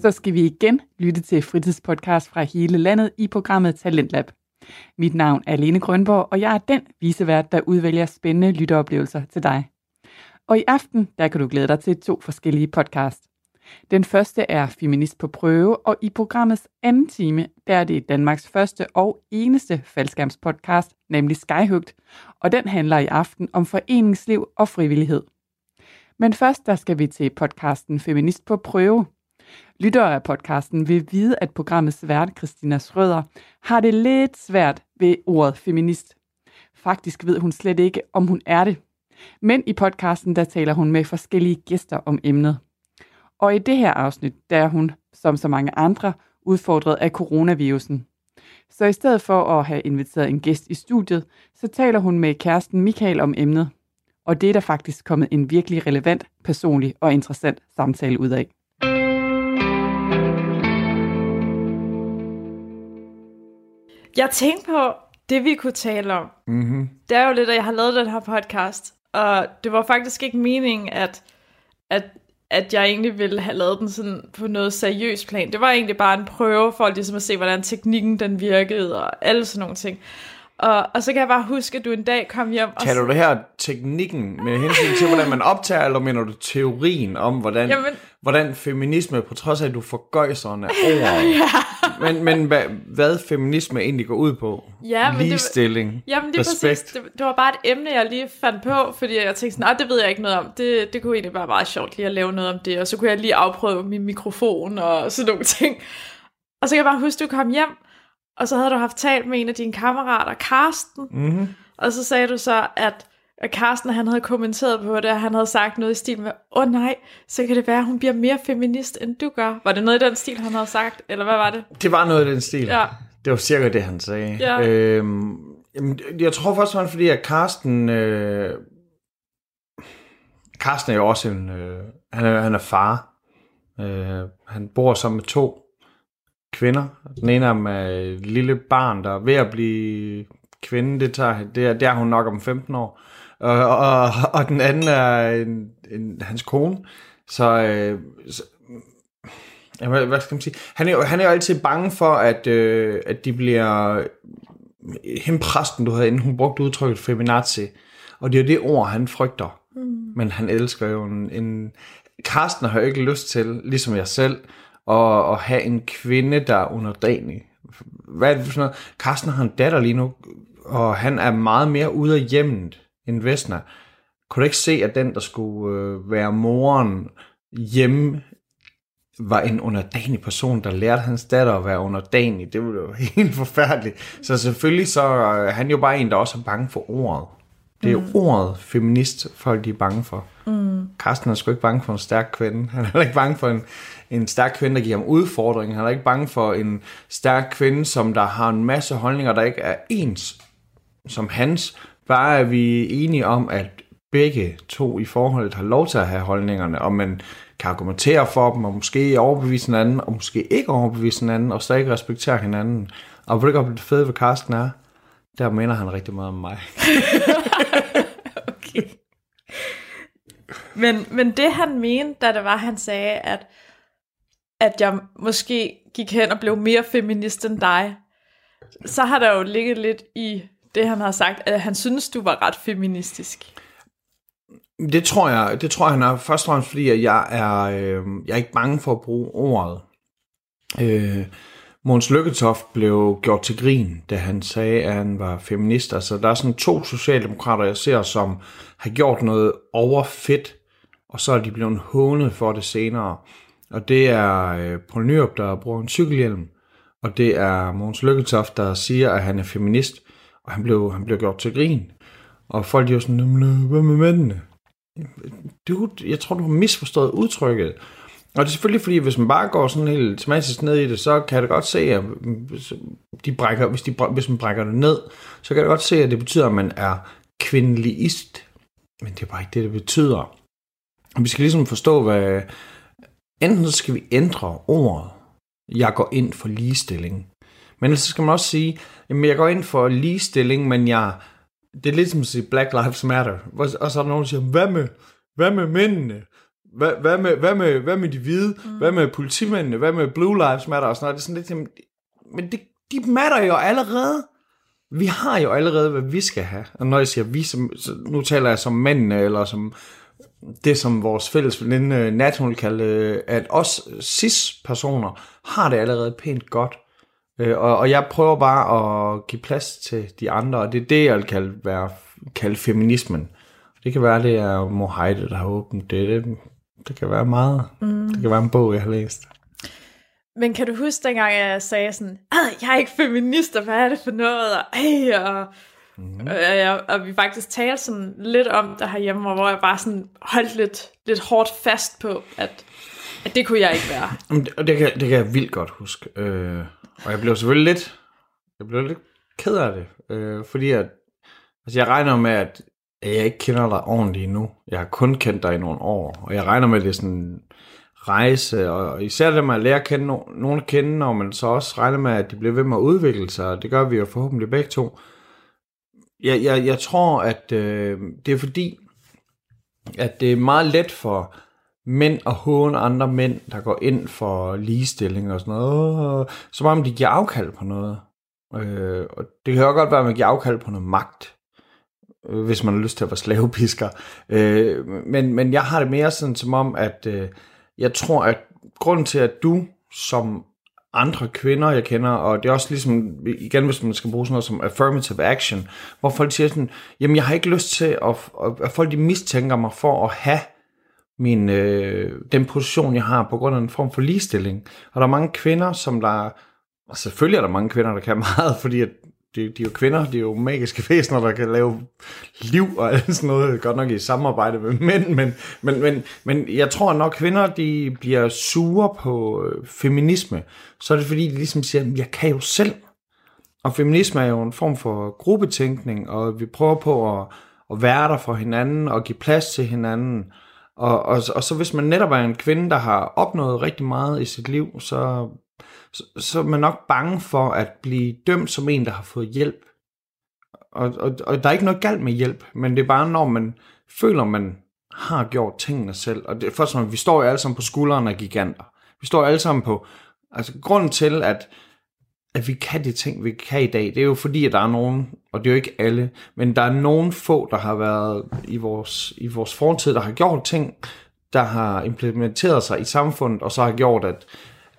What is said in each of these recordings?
så skal vi igen lytte til fritidspodcast fra hele landet i programmet Talentlab. Mit navn er Lene Grønborg, og jeg er den visevært, der udvælger spændende lytteoplevelser til dig. Og i aften, der kan du glæde dig til to forskellige podcast. Den første er Feminist på prøve, og i programmets anden time, der er det Danmarks første og eneste faldskærmspodcast, nemlig Skyhugt, og den handler i aften om foreningsliv og frivillighed. Men først der skal vi til podcasten Feminist på prøve. Lyttere af podcasten vil vide, at programmets vært, Christina Schrøder, har det lidt svært ved ordet feminist. Faktisk ved hun slet ikke, om hun er det. Men i podcasten, der taler hun med forskellige gæster om emnet. Og i det her afsnit, der er hun, som så mange andre, udfordret af coronavirusen. Så i stedet for at have inviteret en gæst i studiet, så taler hun med kæresten Michael om emnet. Og det er der faktisk kommet en virkelig relevant, personlig og interessant samtale ud af. Jeg tænkte på, det vi kunne tale om, Mm-hmm. det er jo lidt, at jeg har lavet den her podcast, og det var faktisk ikke meningen, at, at, at jeg egentlig ville have lavet den sådan på noget seriøst plan. Det var egentlig bare en prøve for ligesom at se, hvordan teknikken den virkede, og alle sådan nogle ting. Og, og så kan jeg bare huske, at du en dag kom hjem, og Taler du det her teknikken med hensyn til, hvordan man optager, eller mener du teorien om, hvordan, Jamen- hvordan feminisme, på trods af, at du forgøjserne over, men, men hvad, hvad feminisme egentlig går ud på? Ja, men det Ligestilling, Jamen, det er respekt. præcis. Det, det var bare et emne, jeg lige fandt på, fordi jeg tænkte sådan, nej, det ved jeg ikke noget om. Det, det kunne egentlig være meget sjovt lige at lave noget om det, og så kunne jeg lige afprøve min mikrofon og sådan nogle ting. Og så kan jeg bare huske, at du kom hjem, og så havde du haft talt med en af dine kammerater, Karsten, Mm-hmm. og så sagde du så, at Karsten han havde kommenteret på det, og han havde sagt noget i stil med, åh oh, nej, så kan det være, at hun bliver mere feminist, end du gør. Var det noget i den stil, han havde sagt, eller hvad var det? Det var noget af den stil. Ja. Det var cirka det, han sagde. Ja. Øhm, jeg tror først og fordi at Karsten... Øh, Karsten er jo også en... Øh, han, er, han er far. Øh, han bor sammen med to kvinder. Den ene af dem er et lille barn, der er ved at blive kvinde. Det, tager, det, er, det er hun nok om 15 år. Og, og, og den anden er en, en, hans kone. Så, øh, så hvad, hvad skal man sige? Han er, jo, han er jo altid bange for, at, øh, at de bliver... Hende præsten, du havde inden, hun brugte udtrykket feminazi. Og det er jo det ord, han frygter. Mm. Men han elsker jo en... en Karsten har jo ikke lyst til, ligesom jeg selv, at, at have en kvinde, der er underdanig. Hvad er det for sådan noget? Karsten har en datter lige nu, og han er meget mere ude af hjemmet end Vesna. Kunne du ikke se, at den, der skulle øh, være moren hjemme var en underdanig person, der lærte hans datter at være underdanig. Det var jo helt forfærdeligt. Så selvfølgelig så er han jo bare en, der også er bange for ordet. Det er jo mm. ordet feminist, folk de er bange for. Mm. Karsten er sgu ikke bange for en stærk kvinde. Han er heller ikke bange for en, en stærk kvinde, der giver ham udfordring. Han er ikke bange for en stærk kvinde, som der har en masse holdninger, der ikke er ens som hans. Bare er vi enige om, at begge to i forholdet har lov til at have holdningerne, og man kan argumentere for dem, og måske overbevise hinanden, og måske ikke overbevise hinanden, og stadig respektere hinanden. Og ved du godt, det fede ved Karsten er? Der minder han rigtig meget om mig. Okay. Men, men det han mente, da det var, han sagde, at, at jeg måske gik hen og blev mere feminist end dig, så har der jo ligget lidt i det, han har sagt, at han synes, du var ret feministisk. Det tror jeg, det tror jeg, han er først og fremmest, fordi jeg er, øh, jeg er ikke bange for at bruge ordet. Øh, Måns Lykketoft blev gjort til grin, da han sagde, at han var feminist. Altså, der er sådan to socialdemokrater, jeg ser, som har gjort noget overfedt, og så er de blevet hånet for det senere. Og det er øh, Poul Nyrup, der bruger en cykelhjelm, og det er Måns Lykketoft, der siger, at han er feminist, og han blev, han blev gjort til grin. Og folk de er jo sådan, øh, hvad med mændene? Du, jeg tror, du har misforstået udtrykket. Og det er selvfølgelig fordi, hvis man bare går sådan helt tematisk ned i det, så kan jeg da godt se, at mm, hvis de brækker, hvis, de, hvis man brækker det ned, så kan jeg da godt se, at det betyder, at man er kvindeligist. Men det er bare ikke det, det betyder. Og vi skal ligesom forstå, hvad... Enten så skal vi ændre ordet. Jeg går ind for ligestilling. Men så skal man også sige, jamen jeg går ind for ligestilling, men jeg... Det er lidt som at sige Black Lives Matter. Og så er der nogen, der siger, hvad med, hvad med mændene? hvad, hvad, med, hvad, med, hvad med de hvide? Mm. Hvad med politimændene? Hvad med Blue Lives Matter? Og sådan noget. Det er sådan lidt, jamen, men det, de matter jo allerede. Vi har jo allerede, hvad vi skal have. Og når jeg siger vi, som, så nu taler jeg som mændene, eller som det, som vores fælles veninde Nat, hun kalde, at os cis-personer har det allerede pænt godt. Øh, og, og jeg prøver bare at give plads til de andre, og det er det, jeg vil kalde, være, kalde feminismen. Det kan være, det er Mohaide, der har åbent det. Det, det kan være meget. Mm. Det kan være en bog, jeg har læst. Men kan du huske dengang, jeg sagde sådan, jeg er ikke feminist, og hvad er det for noget? Og, ej, og, mm. og, og, og vi faktisk talte sådan lidt om det herhjemme, hvor jeg bare sådan holdt lidt, lidt hårdt fast på, at, at det kunne jeg ikke være. Og det kan, det kan jeg vildt godt huske. Øh, og jeg blev selvfølgelig lidt, jeg blev lidt ked af det, øh, fordi at, altså jeg regner med, at jeg ikke kender dig ordentligt endnu. Jeg har kun kendt dig i nogle år, og jeg regner med, at det er sådan rejse, og især det med at lære at kende nogen at kende, når man så også regner med, at de bliver ved med at udvikle sig, og det gør vi jo forhåbentlig begge to. Jeg, jeg, jeg tror, at øh, det er fordi, at det er meget let for mænd at håne andre mænd, der går ind for ligestilling og sådan noget, som om de giver afkald på noget. Øh, og det kan jo godt være, at man giver afkald på noget magt, øh, hvis man har lyst til at være slavepisker. Øh, men, men jeg har det mere sådan som om, at øh, jeg tror, at grunden til, at du som andre kvinder, jeg kender, og det er også ligesom, igen hvis man skal bruge sådan noget som affirmative action, hvor folk siger sådan, jamen jeg har ikke lyst til, at, at folk de mistænker mig for at have min, øh, den position, jeg har på grund af en form for ligestilling. Og der er mange kvinder, som der, og selvfølgelig er der mange kvinder, der kan meget, fordi at de, de er jo kvinder, de er jo magiske væsener, der kan lave liv og alt sådan noget, godt nok i samarbejde med mænd, men, men, men, men jeg tror, at når kvinder de bliver sure på øh, feminisme, så er det fordi, de ligesom siger, jeg kan jo selv. Og feminisme er jo en form for gruppetænkning, og vi prøver på at, at være der for hinanden og give plads til hinanden. Og, og, og så hvis man netop er en kvinde, der har opnået rigtig meget i sit liv, så så, så er man nok bange for at blive dømt som en, der har fået hjælp. Og, og, og der er ikke noget galt med hjælp, men det er bare, når man føler, man har gjort tingene selv. Og det, først og vi står jo alle sammen på skuldrene af giganter. Vi står alle sammen på... Altså, grunden til, at, at vi kan de ting, vi kan i dag, det er jo fordi, at der er nogen, og det er jo ikke alle, men der er nogen få, der har været i vores, i vores fortid, der har gjort ting, der har implementeret sig i samfundet, og så har gjort, at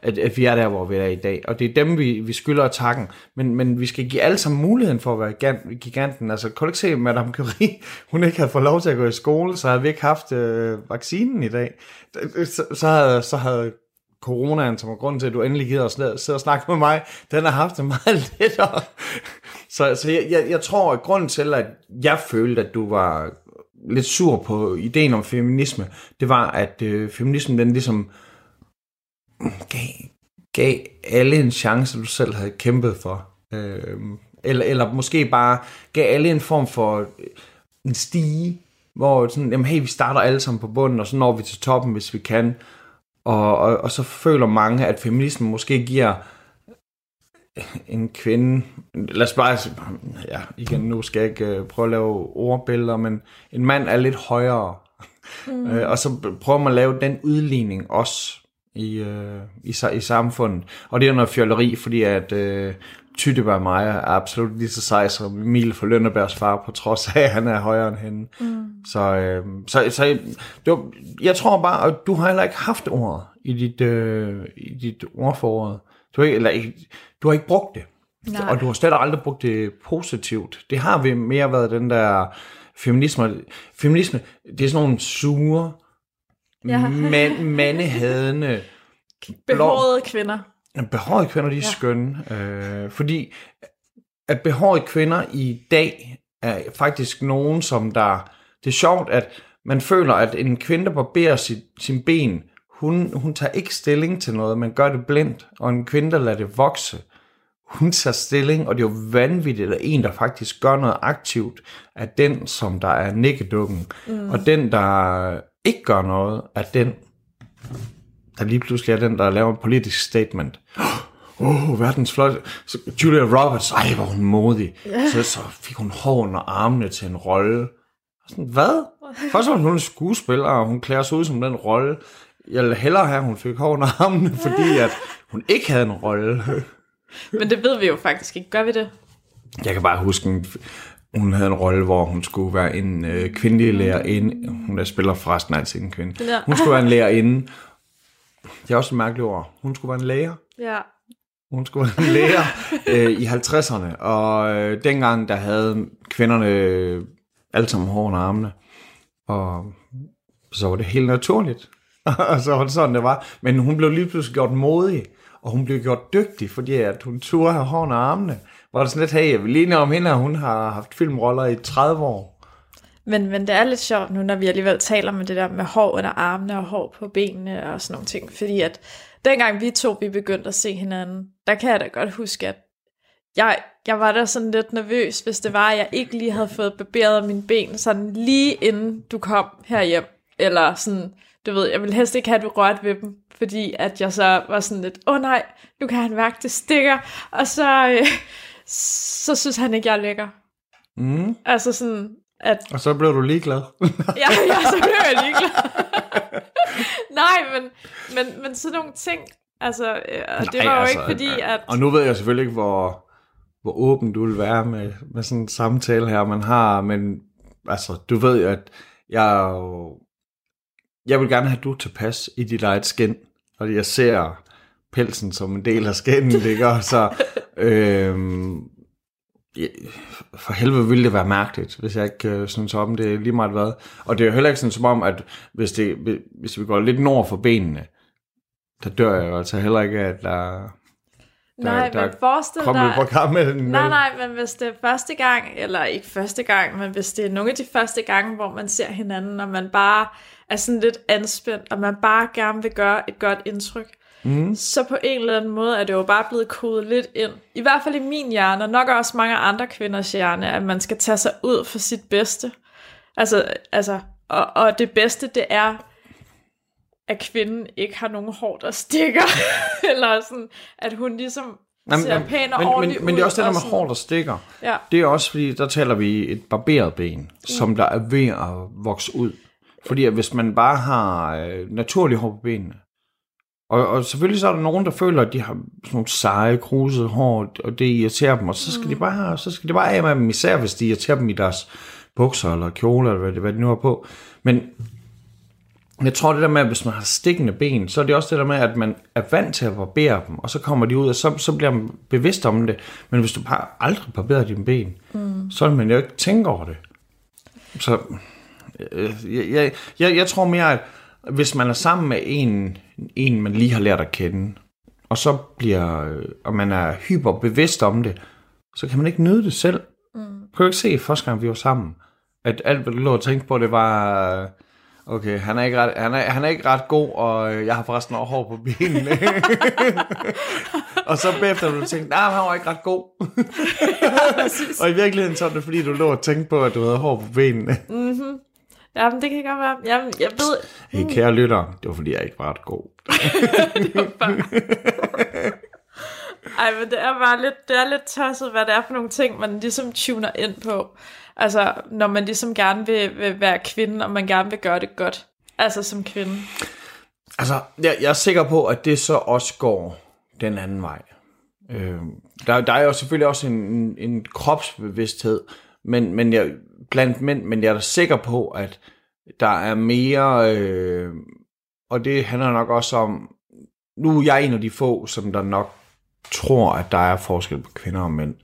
at, at vi er der, hvor vi er i dag. Og det er dem, vi, vi skylder at takken. Men, men vi skal give alle sammen muligheden for at være giganten. Altså, kan du ikke se, at Madame Curie, hun ikke havde fået lov til at gå i skole, så havde vi ikke haft øh, vaccinen i dag. Så, så, havde, så havde coronaen, som er grunden til, at du endelig gider at sidde og snakke med mig, den har haft det meget lettere. Så, så jeg, jeg, jeg tror, at grunden til, at jeg følte, at du var lidt sur på ideen om feminisme, det var, at øh, feminismen den ligesom gav, gav alle en chance, du selv havde kæmpet for. Øh, eller, eller måske bare gav alle en form for en stige, hvor sådan, jamen hey, vi starter alle sammen på bunden, og så når vi til toppen, hvis vi kan. Og, og, og så føler mange, at feminismen måske giver en kvinde, lad os bare, ja, igen, nu skal jeg ikke øh, prøve at lave ordbilleder, men en mand er lidt højere. Mm. Øh, og så prøver man at lave den udligning også i, øh, i, i samfundet. Og det er noget fjolleri, fordi at øh, Tytteberg mig er absolut lige så sej som Emil for Lønnebergs far, på trods af, at han er højere end hende. Mm. Så, øh, så, så det var, jeg tror bare, at du har heller ikke haft ordet i dit, øh, i dit ordforråd. Du har ikke, eller ikke, du har ikke brugt det. Nej. Og du har slet aldrig brugt det positivt. Det har vi mere været den der feminisme. Feminisme, det er sådan nogle sure, ja. man, mandehadende... Behårede kvinder. Behårede kvinder, de er ja. skønne. Øh, fordi at behårede kvinder i dag er faktisk nogen, som der... Det er sjovt, at man føler, at en kvinde, der barberer sit, sin ben, hun, hun tager ikke stilling til noget, man gør det blindt. Og en kvinde, der lader det vokse, hun tager stilling, og det er jo vanvittigt, at en, der faktisk gør noget aktivt, er den, som der er nikkedukken. Mm. Og den, der ikke gør noget, er den, der lige pludselig er den, der laver et politisk statement. Åh, oh, verdens flot. Så Julia Roberts, ej, hvor hun modig. Så, så fik hun hårene og armene til en rolle. Sådan, hvad? Først var hun en skuespiller, og hun klæder sig ud som den rolle. Jeg ville hellere have, at hun fik hår under armene, fordi at hun ikke havde en rolle. Men det ved vi jo faktisk ikke. Gør vi det? Jeg kan bare huske, en- hun havde en rolle, hvor hun skulle være en øh, kvindelig lærerinde. Hun er spiller forresten altid en kvinde. Ja. Hun skulle være en lærerinde. Det er også et mærkeligt ord. Hun skulle være en lærer. Ja. Hun skulle være en lærer øh, i 50'erne, og øh, dengang der havde kvinderne øh, alle sammen hår under armene, og så var det helt naturligt. og så var det sådan, det var. Men hun blev lige pludselig gjort modig, og hun blev gjort dygtig, fordi at hun turde have hår under armene. Var det sådan lidt, hey, jeg vil lige om hende, og hun har haft filmroller i 30 år. Men, men det er lidt sjovt nu, når vi alligevel taler med det der med hår under armene og hår på benene og sådan nogle ting. Fordi at dengang vi to vi begyndte at se hinanden, der kan jeg da godt huske, at jeg, jeg var da sådan lidt nervøs, hvis det var, at jeg ikke lige havde fået barberet mine ben, sådan lige inden du kom herhjem. Eller sådan, du ved, jeg ville helst ikke have, at du rørte ved dem, fordi at jeg så var sådan lidt, åh oh, nej, nu kan han mærke, det stikker. Og så, øh, så synes han ikke, jeg er lækker. Mm. Altså sådan, at Og så blev du ligeglad. ja, ja, så blev jeg ligeglad. Nej, men, men, men sådan nogle ting, altså, øh, og det Nej, var jo altså, ikke fordi, at... Og nu ved jeg selvfølgelig ikke, hvor, hvor åben du vil være med, med sådan en samtale her, man har, men altså, du ved jo, at jeg jeg vil gerne have, at du er tilpas i dit eget skin, fordi jeg ser pelsen som en del af ikke? Og så, ja, for helvede ville det være mærkeligt, hvis jeg ikke øh, synes om det lige meget hvad. Og det er jo heller ikke sådan som om, at hvis, det, hvis vi går lidt nord for benene, der dør jeg jo altså heller ikke, at der, nej, der men forestil et dig... program med den. Nej, nej, men hvis det er første gang, eller ikke første gang, men hvis det er nogle af de første gange, hvor man ser hinanden, og man bare er sådan lidt anspændt, og man bare gerne vil gøre et godt indtryk, mm. så på en eller anden måde er det jo bare blevet kodet lidt ind. I hvert fald i min hjerne, og nok også mange andre kvinders hjerne, at man skal tage sig ud for sit bedste. Altså, altså og, og det bedste, det er, at kvinden ikke har nogen hår, der stikker. eller sådan, at hun ligesom Jamen, ser pæn og men, ordentlig men, men det er også det ud, der med hår, der stikker. Ja. Det er også fordi, der taler vi et barberet ben, som der er ved at vokse ud. Fordi at hvis man bare har øh, naturlig hår på benene, og, og selvfølgelig så er der nogen, der føler, at de har sådan nogle seje, krusede hår, og det irriterer dem, og så skal, mm. de, bare, så skal de bare af med dem, især hvis de irriterer dem i deres bukser eller kjole, eller hvad, det- hvad de nu har på. Men jeg tror det der med, at hvis man har stikkende ben, så er det også det der med, at man er vant til at barbere dem, og så kommer de ud, og så, så bliver man bevidst om det. Men hvis du bare aldrig barberer dine ben, mm. så vil man jo ikke tænke over det. Så øh, jeg, jeg, jeg, jeg tror mere, at hvis man er sammen med en, en man lige har lært at kende, og så bliver, øh, og man er hyperbevidst om det, så kan man ikke nyde det selv. Mm. Kan du ikke se første gang, vi var sammen, at alt, hvad du lå og tænkte på, det var, øh, okay, han er ikke ret, han er, han er ikke ret god, og øh, jeg har forresten også hår på benene. og så bagefter du tænkte, nej, han var ikke ret god. og i virkeligheden så er det, fordi du lå og tænkte på, at du havde hår på benene. Ja, men det kan godt være. Jamen, jeg ved... Hey, kære lytter, det var fordi, jeg ikke var ret god. Ej, men det er bare lidt, det er lidt tosset, hvad det er for nogle ting, man ligesom tuner ind på. Altså, når man ligesom gerne vil, vil være kvinde, og man gerne vil gøre det godt. Altså, som kvinde. Altså, jeg, jeg er sikker på, at det så også går den anden vej. Øh, der, der er jo selvfølgelig også en, en, en kropsbevidsthed, men, men jeg, blandt mænd, men jeg er da sikker på, at der er mere, øh, og det handler nok også om, nu er jeg en af de få, som der nok tror, at der er forskel på kvinder og mænd.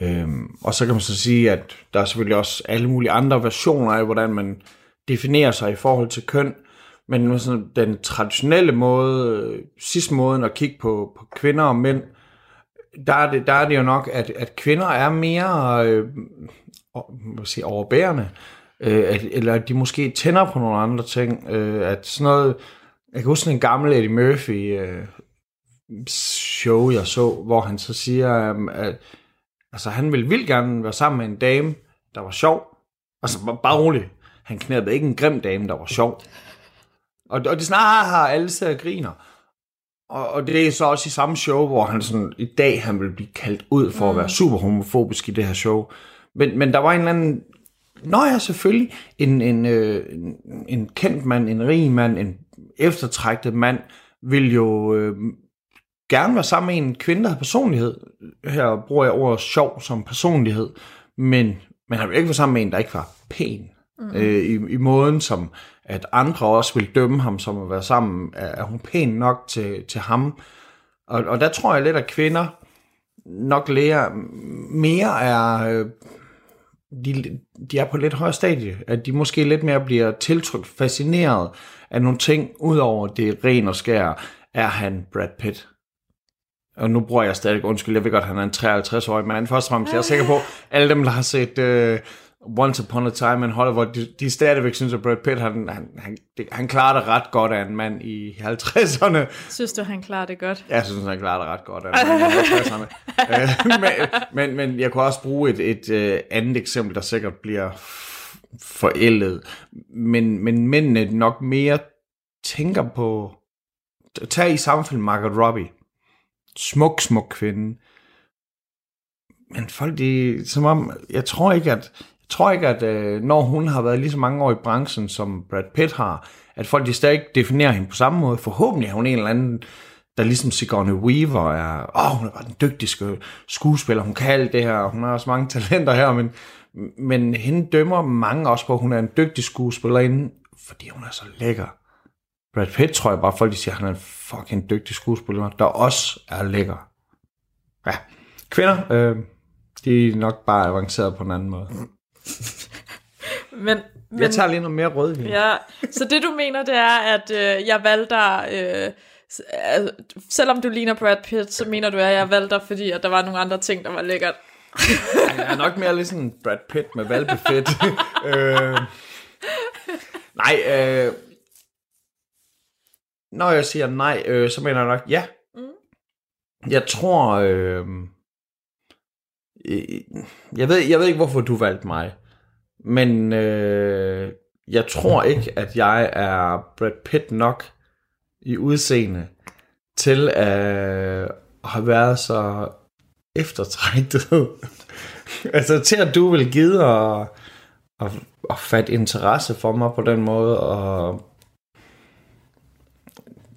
Øhm, og så kan man så sige, at der er selvfølgelig også alle mulige andre versioner af, hvordan man definerer sig i forhold til køn. Men sådan, den traditionelle måde, øh, sidste måden at kigge på, på kvinder og mænd, der er det, der er det jo nok, at, at kvinder er mere øh, sige, overbærende, øh, at, eller at de måske tænder på nogle andre ting. Øh, at sådan noget, jeg kan huske en gammel Eddie Murphy øh, show, jeg så, hvor han så siger, øh, at altså, han ville vildt gerne være sammen med en dame, der var sjov. Altså, bare, roligt. Han knæppede ikke en grim dame, der var sjov. Og, og det er sådan, ah, ah, alle sidder og griner. Og, og det er så også i samme show, hvor han sådan, i dag han vil blive kaldt ud for mm. at være super homofobisk i det her show. Men, men der var en eller anden Nå ja, selvfølgelig. En, en, øh, en, en kendt mand, en rig mand, en eftertragtet mand, vil jo øh, gerne være sammen med en kvinde, der har personlighed. Her bruger jeg ordet sjov som personlighed. Men man har jo ikke været sammen med en, der ikke var pæn. Mm. Øh, i, I måden, som at andre også vil dømme ham som at være sammen. Er, er hun pæn nok til, til ham? Og, og der tror jeg lidt, at kvinder nok lærer mere er... De, de er på lidt højere stadie, at de måske lidt mere bliver tiltrykt, fascineret af nogle ting, udover det ren og skær, er han Brad Pitt. Og nu bruger jeg stadig, undskyld, jeg ved godt, at han er en 53-årig mand. Først og fremmest, jeg er sikker på, alle dem, der har set øh, Once Upon a Time in Hollywood, de, de stadigvæk synes, at Brad Pitt, han, han, han, det, han klarer det ret godt af en mand i 50'erne. Synes du, han klarer det godt? Jeg synes, han klarer det ret godt af en mand i 50'erne. uh, men, men, men jeg kunne også bruge et, et uh, andet eksempel, der sikkert bliver forældet. Men, men mændene nok mere tænker på... Tag i samfundet Margaret Robbie. Smuk, smuk kvinde. Men folk, de, som om, jeg tror ikke, at, tror ikke, at øh, når hun har været lige så mange år i branchen, som Brad Pitt har, at folk de stadig definerer hende på samme måde. Forhåbentlig er hun en eller anden, der ligesom Sigourney Weaver er, åh, oh, hun er bare den dygtigste skuespiller, hun kan alt det her, hun har også mange talenter her, men, men hende dømmer mange også på, at hun er en dygtig skuespillerinde, fordi hun er så lækker. Brad Pitt tror jeg bare, folk de siger, at han er en fucking dygtig skuespiller, der også er lækker. Ja, kvinder, øh, de er nok bare avanceret på en anden måde. Men, men, Jeg tager lige noget mere rødvin. Ja, så det du mener, det er, at øh, jeg valgte dig, øh, selvom du ligner Brad Pitt, så mener du, at jeg valgte dig, fordi at der var nogle andre ting, der var lækkert. Jeg er nok mere sådan Brad Pitt med valbefedt. øh, nej, øh, når jeg siger nej, øh, så mener jeg nok ja. Mm. Jeg tror, øh, Øh, jeg, ved, jeg ved ikke, hvorfor du valgte mig, men øh, jeg tror ikke, at jeg er Brad Pitt nok i udseende til at have været så eftertragtet. altså til at du vil give og, og, og fatte interesse for mig på den måde, og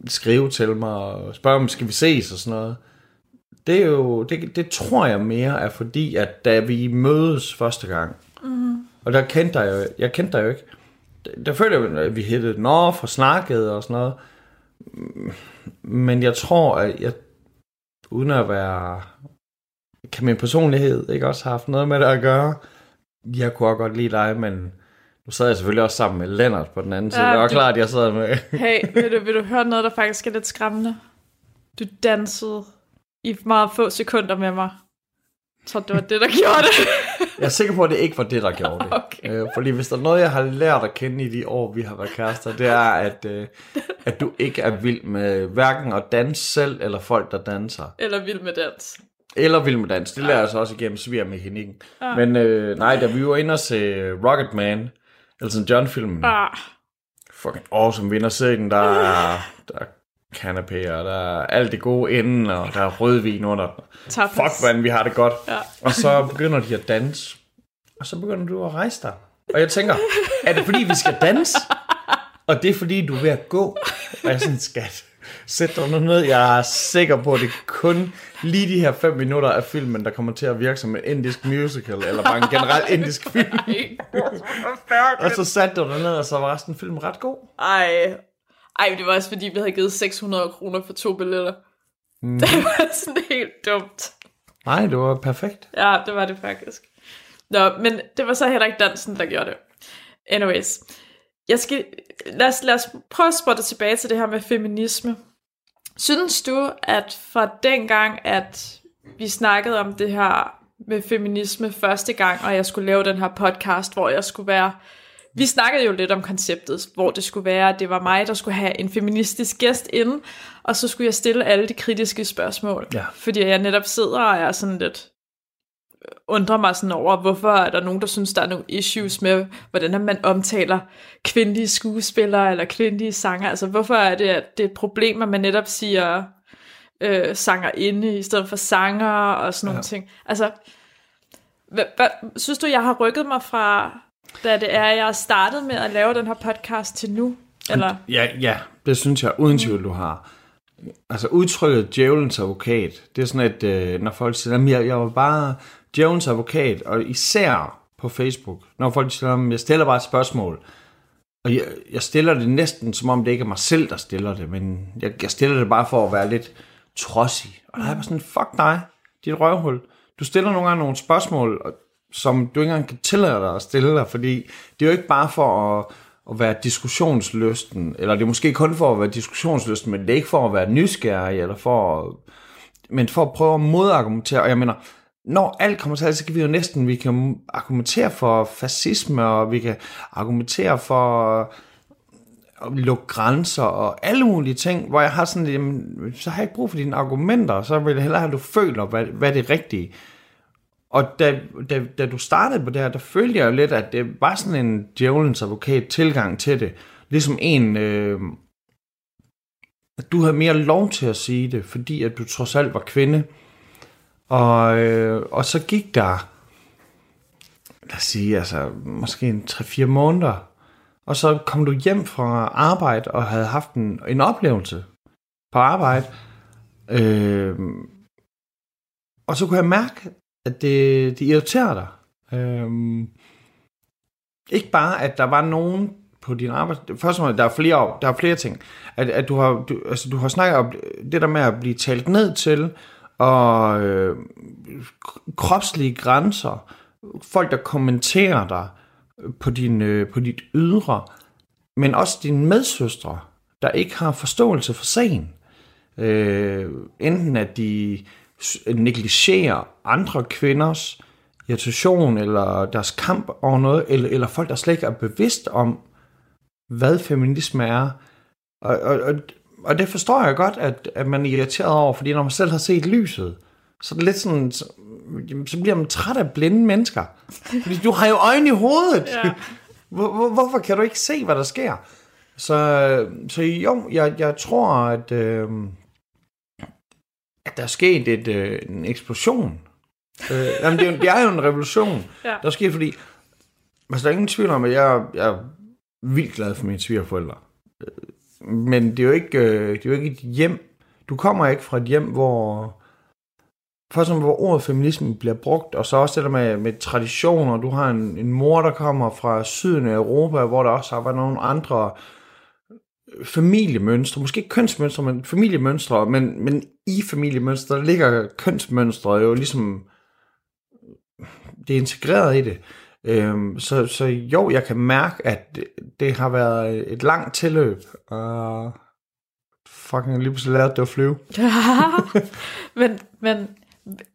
skrive til mig, og spørge om, skal vi ses og sådan noget. Det er jo, det, det tror jeg mere er fordi, at da vi mødes første gang, mm. og der kendte jeg jo, jeg kendte dig jo ikke, der, der følte jeg, at vi hættede nå for snakket og sådan noget, men jeg tror, at jeg, uden at være kan min personlighed ikke også have haft noget med det at gøre? Jeg kunne også godt lide dig, men nu sad jeg selvfølgelig også sammen med Lennart på den anden side. Ja, det var du- klart, jeg sad med... Hey, vil du, vil du høre noget, der faktisk er lidt skræmmende? Du dansede i meget få sekunder med mig. Tror, det var det, der gjorde det. Jeg er sikker på, at det ikke var det, der gjorde det. Okay. Øh, fordi hvis der er noget, jeg har lært at kende i de år, vi har været kærester, det er, at, øh, at du ikke er vild med hverken at danse selv, eller folk, der danser. Eller vild med dans. Eller vild med dans. Det lærer jeg så også igennem svigermekanikken. Men øh, nej, da vi var inde og se Rocket Man, Elton John-filmen, Ah, fucking awesome vinder serien. Der er, der er kanapéer, der er alt det gode inden, og der er rødvin under. tapas. Fuck, man, vi har det godt. Ja. Og så begynder de at danse. Og så begynder du at rejse dig. Og jeg tænker, er det fordi, vi skal danse? Og det er fordi, du er ved at gå. Og jeg er sådan, skat, sæt dig nu ned. Jeg er sikker på, at det er kun lige de her fem minutter af filmen, der kommer til at virke som en indisk musical, eller bare en generel indisk film. Og så satte du dig ned, og så var resten af filmen ret god. Ej. Ej, det var også fordi, vi havde givet 600 kroner for to billetter. Mm. Det var sådan helt dumt. Nej, det var perfekt. Ja, det var det faktisk. Nå, men det var så heller ikke dansen, der gjorde det. Anyways. Jeg skal, lad, os, lad os prøve at spotte tilbage til det her med feminisme. Synes du, at fra dengang, at vi snakkede om det her med feminisme første gang, og jeg skulle lave den her podcast, hvor jeg skulle være... Vi snakkede jo lidt om konceptet, hvor det skulle være, at det var mig, der skulle have en feministisk gæst inde, og så skulle jeg stille alle de kritiske spørgsmål. Ja. Fordi jeg netop sidder og er sådan lidt undrer mig sådan over, hvorfor er der nogen, der synes, der er nogle issues med, hvordan man omtaler kvindelige skuespillere eller kvindelige sanger. Altså, hvorfor er det, at det er et problem, at man netop siger øh, sangerinde i stedet for sanger og sådan nogle Ja. ting. Altså, hvad, hvad, synes du, jeg har rykket mig fra... da det er, jeg har startet med at lave den her podcast til nu? Eller? Ja, ja, det synes jeg uden tvivl, du har. Altså udtrykket djævelens advokat, det er sådan, at øh, når folk siger, at jeg, jeg var bare djævelens advokat, og især på Facebook, når folk siger, at jeg stiller bare et spørgsmål, og jeg, jeg stiller det næsten, som om det ikke er mig selv, der stiller det, men jeg, jeg stiller det bare for at være lidt trodsig. Og der er bare sådan, fuck dig, dit røvhul. Du stiller nogle gange nogle spørgsmål, som du ikke engang kan tillade dig at stille dig, fordi det er jo ikke bare for at, at være diskussionslysten, eller det er måske kun for at være diskussionslysten, men det er ikke for at være nysgerrig, eller for at, men for at prøve at modargumentere. Og jeg mener, når alt kommer til alt, så kan vi jo næsten, vi kan argumentere for fascisme, og vi kan argumentere for at lukke grænser og alle mulige ting, hvor jeg har sådan, jamen, så har jeg ikke brug for dine argumenter, så vil jeg hellere have, at du føler, hvad, hvad det rigtige. Og da, da, da du startede på det her, der følte jeg jo lidt, at det var sådan en djævelens advokat tilgang til det. Ligesom en, øh, at du havde mere lov til at sige det, fordi at du trods alt var kvinde. Og, øh, og så gik der, lad os sige, altså måske en 3-4 måneder, og så kom du hjem fra arbejde og havde haft en, en oplevelse på arbejde. Øh, og så kunne jeg mærke, at det, det irriterer dig. Øhm, ikke bare, at der var nogen på din arbejde. Først og fremmest, der er flere, der er flere ting. At, at du, har, du, altså, du har snakket om det der med at blive talt ned til, og øh, kropslige grænser, folk der kommenterer dig på, din, øh, på dit ydre, men også dine medsøstre, der ikke har forståelse for sagen. Øh, enten at de negligerer andre kvinders irritation eller deres kamp over noget, eller, eller folk, der slet ikke er bevidst om, hvad feminisme er. Og, og, og, og det forstår jeg godt, at, at man er irriteret over, fordi når man selv har set lyset, så er det lidt sådan, så, så bliver man træt af blinde mennesker. Fordi du har jo øjne i hovedet. Ja. Hvor, hvor, hvorfor kan du ikke se, hvad der sker? Så, så jo, jeg, jeg tror, at, øh, at der er sket et, øh, en eksplosion. øh, jamen, det, er, det er jo en revolution, ja. der er sket, fordi altså, der er ingen tvivl om, at jeg, jeg er vildt glad for mine svigerforældre. Men det er, jo ikke, øh, det er jo ikke et hjem. Du kommer ikke fra et hjem, hvor for eksempel, hvor ordet feminisme bliver brugt, og så også det der med, med traditioner. Du har en, en mor, der kommer fra syden af Europa, hvor der også har været nogle andre familiemønstre, måske ikke kønsmønstre, men familiemønstre, men, men i familiemønstre, der ligger kønsmønstre jo ligesom, det er integreret i det. Øhm, så, så jo, jeg kan mærke, at det, det har været et langt tilløb, og fucking lige pludselig lærte det at flyve. men, men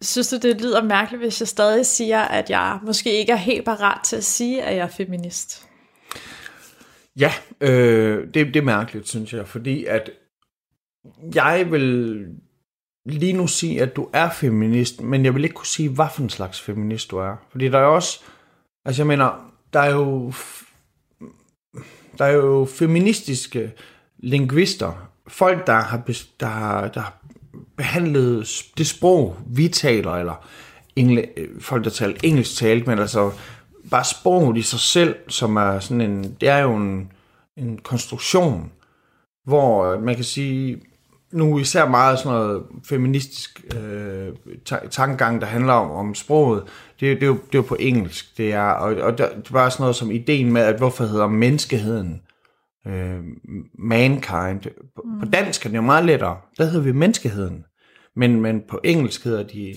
synes du, det lyder mærkeligt, hvis jeg stadig siger, at jeg måske ikke er helt parat til at sige, at jeg er feminist? Ja, øh, det, det er mærkeligt, synes jeg, fordi at jeg vil lige nu sige, at du er feminist, men jeg vil ikke kunne sige, hvad for en slags feminist du er. Fordi der er også, altså jeg mener, der er jo, der er jo feministiske lingvister, folk, der har, der, har, der har behandlet det sprog, vi taler, eller engle, øh, folk, der taler engelsk talt, men altså bare sproget i sig selv, som er sådan en, det er jo en, en konstruktion, hvor man kan sige, nu især meget sådan noget feministisk øh, tankegang, der handler om, om sproget, det, det, er jo, det er jo på engelsk, det er, og, og der, det er bare sådan noget som ideen med, at hvorfor hedder menneskeheden øh, mankind. På, mm. på dansk er det jo meget lettere. Der hedder vi menneskeheden. Men, men på engelsk hedder de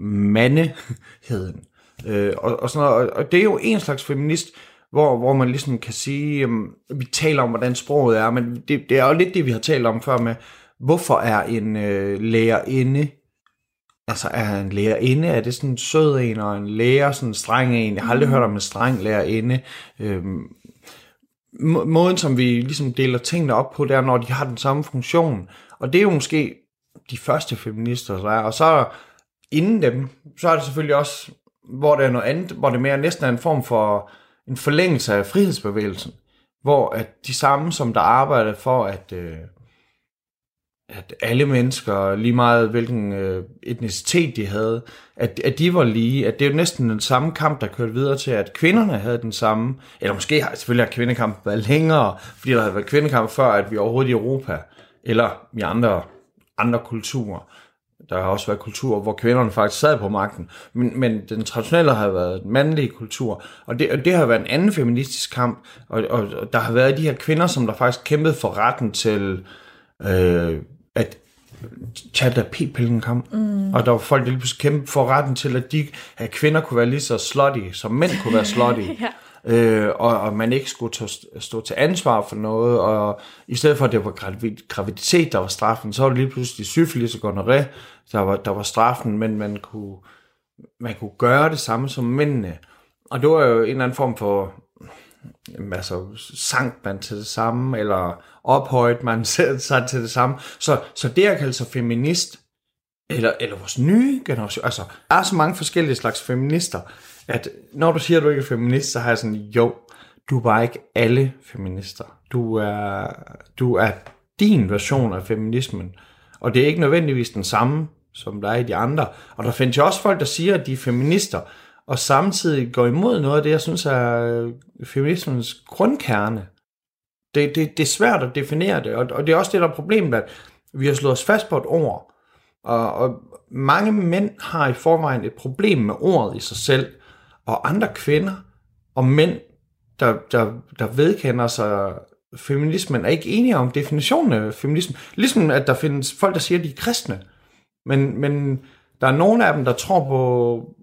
mandeheden. Øh, og, og, sådan noget, og det er jo en slags feminist, hvor, hvor man ligesom kan sige, um, vi taler om, hvordan sproget er, men det, det er jo lidt det, vi har talt om før med, hvorfor er en øh, lærerinde, altså er en lærerinde, er det sådan en sød en, og en lærer, sådan en streng en, jeg har aldrig mm. hørt om en streng lærerinde, øh, måden, som vi ligesom deler tingene op på, det er, når de har den samme funktion. Og det er jo måske de første feminister, der er. Og så inden dem, så er det selvfølgelig også, hvor der er noget andet, hvor det mere næsten er en form for en forlængelse af frihedsbevægelsen. Hvor at de samme, som der arbejder for at, øh, at alle mennesker, lige meget hvilken øh, etnicitet de havde, at, at de var lige, at det er jo næsten den samme kamp, der kørte videre til, at kvinderne havde den samme, eller måske har selvfølgelig har kvindekamp været længere, fordi der havde været kvindekamp før, at vi overhovedet i Europa, eller i andre, andre kulturer. Der har også været kulturer, hvor kvinderne faktisk sad på magten. Men, men den traditionelle har været den mandlige kultur. Og det, og det har været en anden feministisk kamp. Og, og, og der har været de her kvinder, som der faktisk kæmpede for retten til øh, at Chalda P-pillen kom. Mm. Og der var folk, der lige pludselig kæmpede for retten til, at, de, at kvinder kunne være lige så slutty, som mænd kunne være slutty. ja. Øh, og, og man ikke skulle stå, stå til ansvar for noget, og i stedet for, at det var graviditet, der var straffen, så var det lige pludselig syfilis og gonoré, der var, der var straffen, men man kunne, man kunne gøre det samme som mændene. Og det var jo en eller anden form for, altså, sank man til det samme, eller ophøjet man sig til det samme. Så, så det at kalde sig feminist, eller, eller vores nye generation, altså, der er så mange forskellige slags feminister, at når du siger, at du ikke er feminist, så har jeg sådan, jo, du er bare ikke alle feminister. Du er, du er din version af feminismen. Og det er ikke nødvendigvis den samme, som der er i de andre. Og der findes jo også folk, der siger, at de er feminister, og samtidig går imod noget af det, jeg synes er øh, feminismens grundkerne. Det, det, det er svært at definere det, og, og det er også det, der er problemet, at vi har slået os fast på et ord. Og, og mange mænd har i forvejen et problem med ordet i sig selv, og andre kvinder og mænd, der, der, der vedkender sig feminismen, er ikke enige om definitionen af feminisme. Ligesom at der findes folk, der siger, at de er kristne. Men, men der er nogle af dem, der tror på,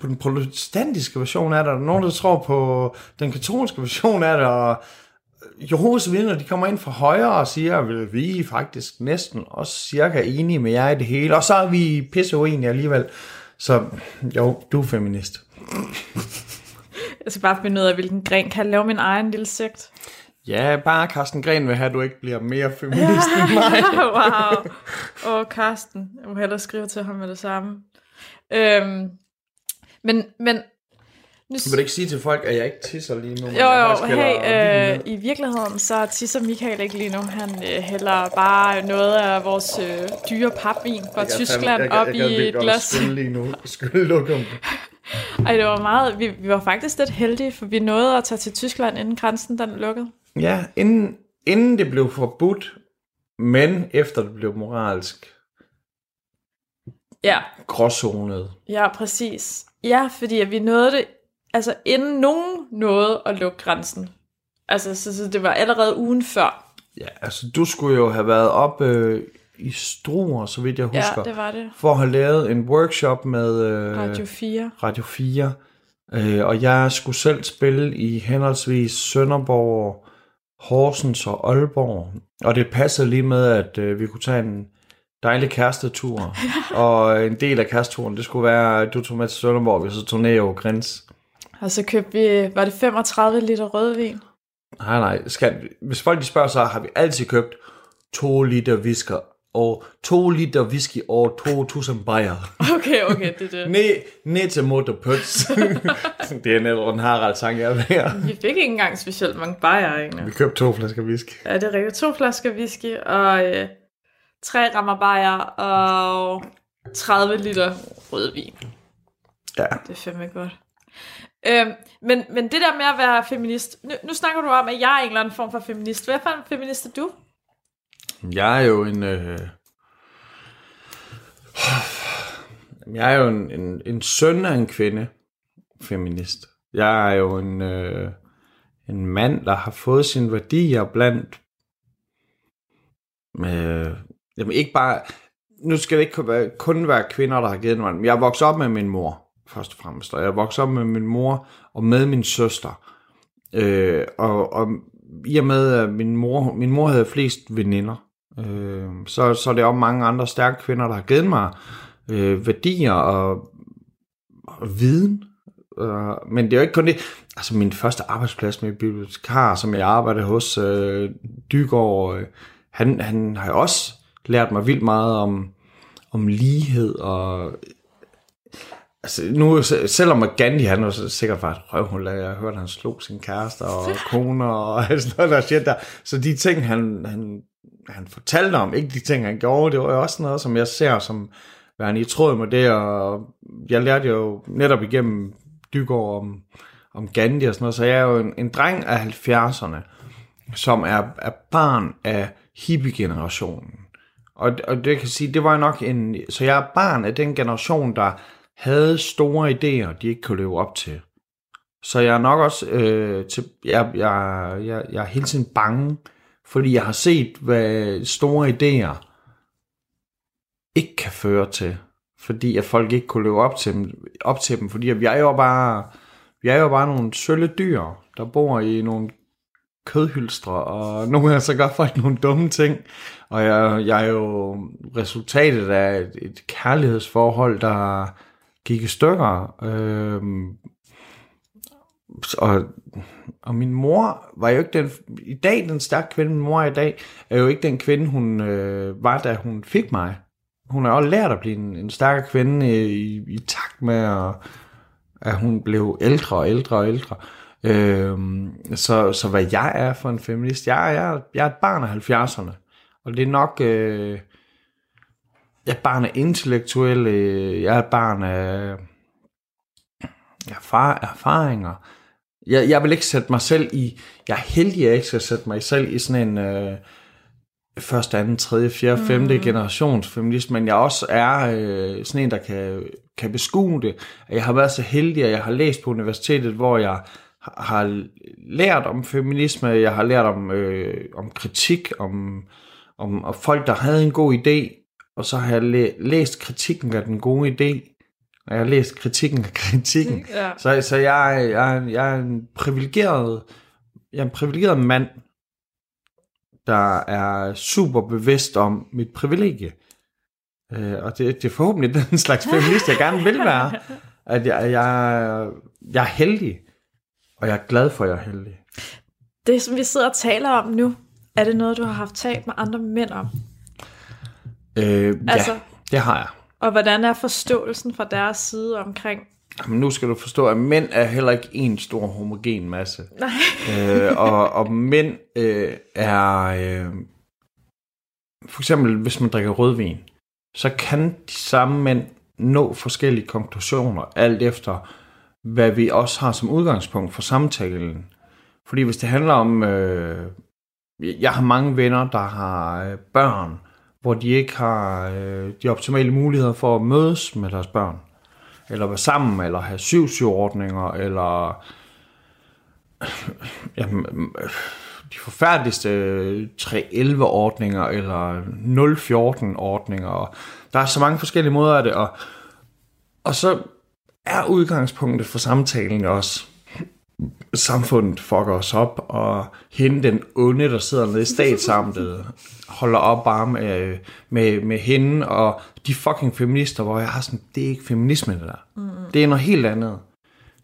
på den protestantiske version af det, og der er nogen, der tror på den katolske version af det, og Jehovas vidner, de kommer ind fra højre og siger, at vi er faktisk næsten også cirka enige med jer i det hele, og så er vi pisse uenige alligevel. Så jo, du er feminist. Jeg skal bare finde ud af, hvilken gren kan jeg lave min egen lille sekt. Ja, bare Carsten Gren vil have, at du ikke bliver mere feminist end mig. wow. Åh, oh, Carsten. Jeg må hellere skrive til ham med det samme. Øhm, men, men nu... Du vil ikke sige til folk, at jeg ikke tisser lige nu? Jo, jo, hey, øh, i virkeligheden så tisser Michael ikke lige nu. Han øh, hælder bare noget af vores øh, dyre papvin fra Tyskland jeg, op jeg, jeg, i et glas. Jeg lige nu. Skulle lukke om Ej, det var meget... Vi, vi var faktisk lidt heldige, for vi nåede at tage til Tyskland, inden grænsen den lukkede. Ja, inden, inden det blev forbudt, men efter det blev moralsk ja. gråzonet. Ja, præcis. Ja, fordi at vi nåede det altså inden nogen nåede at lukke grænsen. Altså, så, så det var allerede ugen før. Ja, altså du skulle jo have været op øh, i Struer, så vidt jeg husker. Ja, det var det. For at have lavet en workshop med øh, Radio 4. Radio 4. Øh, og jeg skulle selv spille i henholdsvis Sønderborg, Horsens og Aalborg. Og det passede lige med, at øh, vi kunne tage en dejlig kærestetur. og en del af kæresteturen, det skulle være, at du tog med til Sønderborg, vi så ned over Grins. Og så købte vi, var det 35 liter rødvin? Nej, nej. Skal, hvis folk de spørger, så har vi altid købt 2 liter whisky og 2 liter whisky og 2000 bajer. Okay, okay, det er det. ned, ned til motorpøts. det er netop en Harald sang, jeg er. Vi fik ikke engang specielt mange bajer, egentlig. Vi købte to flasker whisky. Ja, det er rigtigt. To flasker whisky og øh, tre rammer bajer og 30 liter rødvin. Ja. Det er fandme godt. Øhm, men, men det der med at være feminist, nu, nu snakker du om, at jeg er en eller anden form for feminist. Hvad for en feminist er du? Jeg er jo en... Øh... Jeg er jo en, en, en søn af en kvinde, feminist. Jeg er jo en, øh, en mand, der har fået sine værdier blandt... Med, jamen ikke bare... Nu skal det ikke kun være kvinder, der har givet mig. Jeg er vokset op med min mor først og fremmest. Og jeg voksede op med min mor og med min søster. Øh, og, og i og med, at min mor, min mor havde flest veninder, øh, så, så er det også mange andre stærke kvinder, der har givet mig øh, værdier og, og viden. Øh, men det er jo ikke kun det. Altså min første arbejdsplads med bibliotekar, som jeg arbejdede hos, øh, Dygård, øh, han, han har jo også lært mig vildt meget om, om lighed og Altså, nu, selvom Gandhi, han var sikkert bare et røvhul, jeg har hørt, han slog sin kæreste og kone og sådan noget der shit der. Så de ting, han, han, han fortalte om, ikke de ting, han gjorde, det var jo også noget, som jeg ser som værende i tråd med det, og jeg lærte jo netop igennem Dygård om, om Gandhi og sådan noget, så jeg er jo en, en dreng af 70'erne, som er, er barn af hippie-generationen. Og, og det kan sige, det var nok en, så jeg er barn af den generation, der havde store idéer, de ikke kunne leve op til. Så jeg er nok også, øh, til, jeg, jeg, jeg, jeg er hele tiden bange, fordi jeg har set, hvad store idéer ikke kan føre til. Fordi at folk ikke kunne leve op til dem, op til dem fordi vi er jo bare, vi er jo bare nogle sølle dyr, der bor i nogle kødhylstre, og nogle gange så gør folk nogle dumme ting. Og jeg, jeg er jo resultatet af et, et kærlighedsforhold, der gik i stykker. Øh, og, og min mor var jo ikke den, i dag den stærke kvinde, min mor er i dag, er jo ikke den kvinde, hun øh, var, da hun fik mig. Hun har også lært at blive en, en stærk kvinde i, i, i takt med, at, at hun blev ældre og ældre og ældre. Øhm, så, så hvad jeg er for en feminist, jeg jeg, jeg er et barn af 70'erne. Og det er nok, øh, jeg er barn af intellektuelle, jeg er barn af erfaringer. Jeg, jeg vil ikke sætte mig selv i, jeg er heldig, at jeg ikke skal sætte mig selv i sådan en øh, første, anden, tredje, fjerde, femte mm. generations feminist, men jeg også er øh, sådan en, der kan, kan beskue det. Jeg har været så heldig, at jeg har læst på universitetet, hvor jeg har lært om feminisme, jeg har lært om, øh, om kritik, om, om, om folk, der havde en god idé, og så har jeg læ- læst kritikken af den gode idé, og jeg har læst kritikken af kritikken. Ja. Så, så jeg, jeg, jeg er en privilegeret, jeg er en privilegeret mand, der er super bevidst om mit privilegie. Øh, og det, det er forhåbentlig den slags feminist, jeg gerne vil være. At jeg, jeg, jeg er heldig, og jeg er glad for, at jeg er heldig. Det, som vi sidder og taler om nu, er det noget, du har haft talt med andre mænd om? Øh, altså, ja, det har jeg. Og hvordan er forståelsen fra deres side omkring? Jamen, nu skal du forstå, at mænd er heller ikke en stor homogen masse. Nej. øh, og, og mænd øh, er... Øh, for eksempel, hvis man drikker rødvin, så kan de samme mænd nå forskellige konklusioner, alt efter, hvad vi også har som udgangspunkt for samtalen. Fordi hvis det handler om... Øh, jeg har mange venner, der har øh, børn, hvor de ikke har øh, de optimale muligheder for at mødes med deres børn, eller være sammen, eller have syv ordninger eller jamen, de forfærdeligste 3-11-ordninger, eller 0-14-ordninger. Der er så mange forskellige måder af det, og, og så er udgangspunktet for samtalen også, samfundet fucker os op, og hende den onde, der sidder nede i statsamtet, holder op bare med, med, med hende, og de fucking feminister, hvor jeg har sådan, det er ikke feminisme det der. Mm. Det er noget helt andet.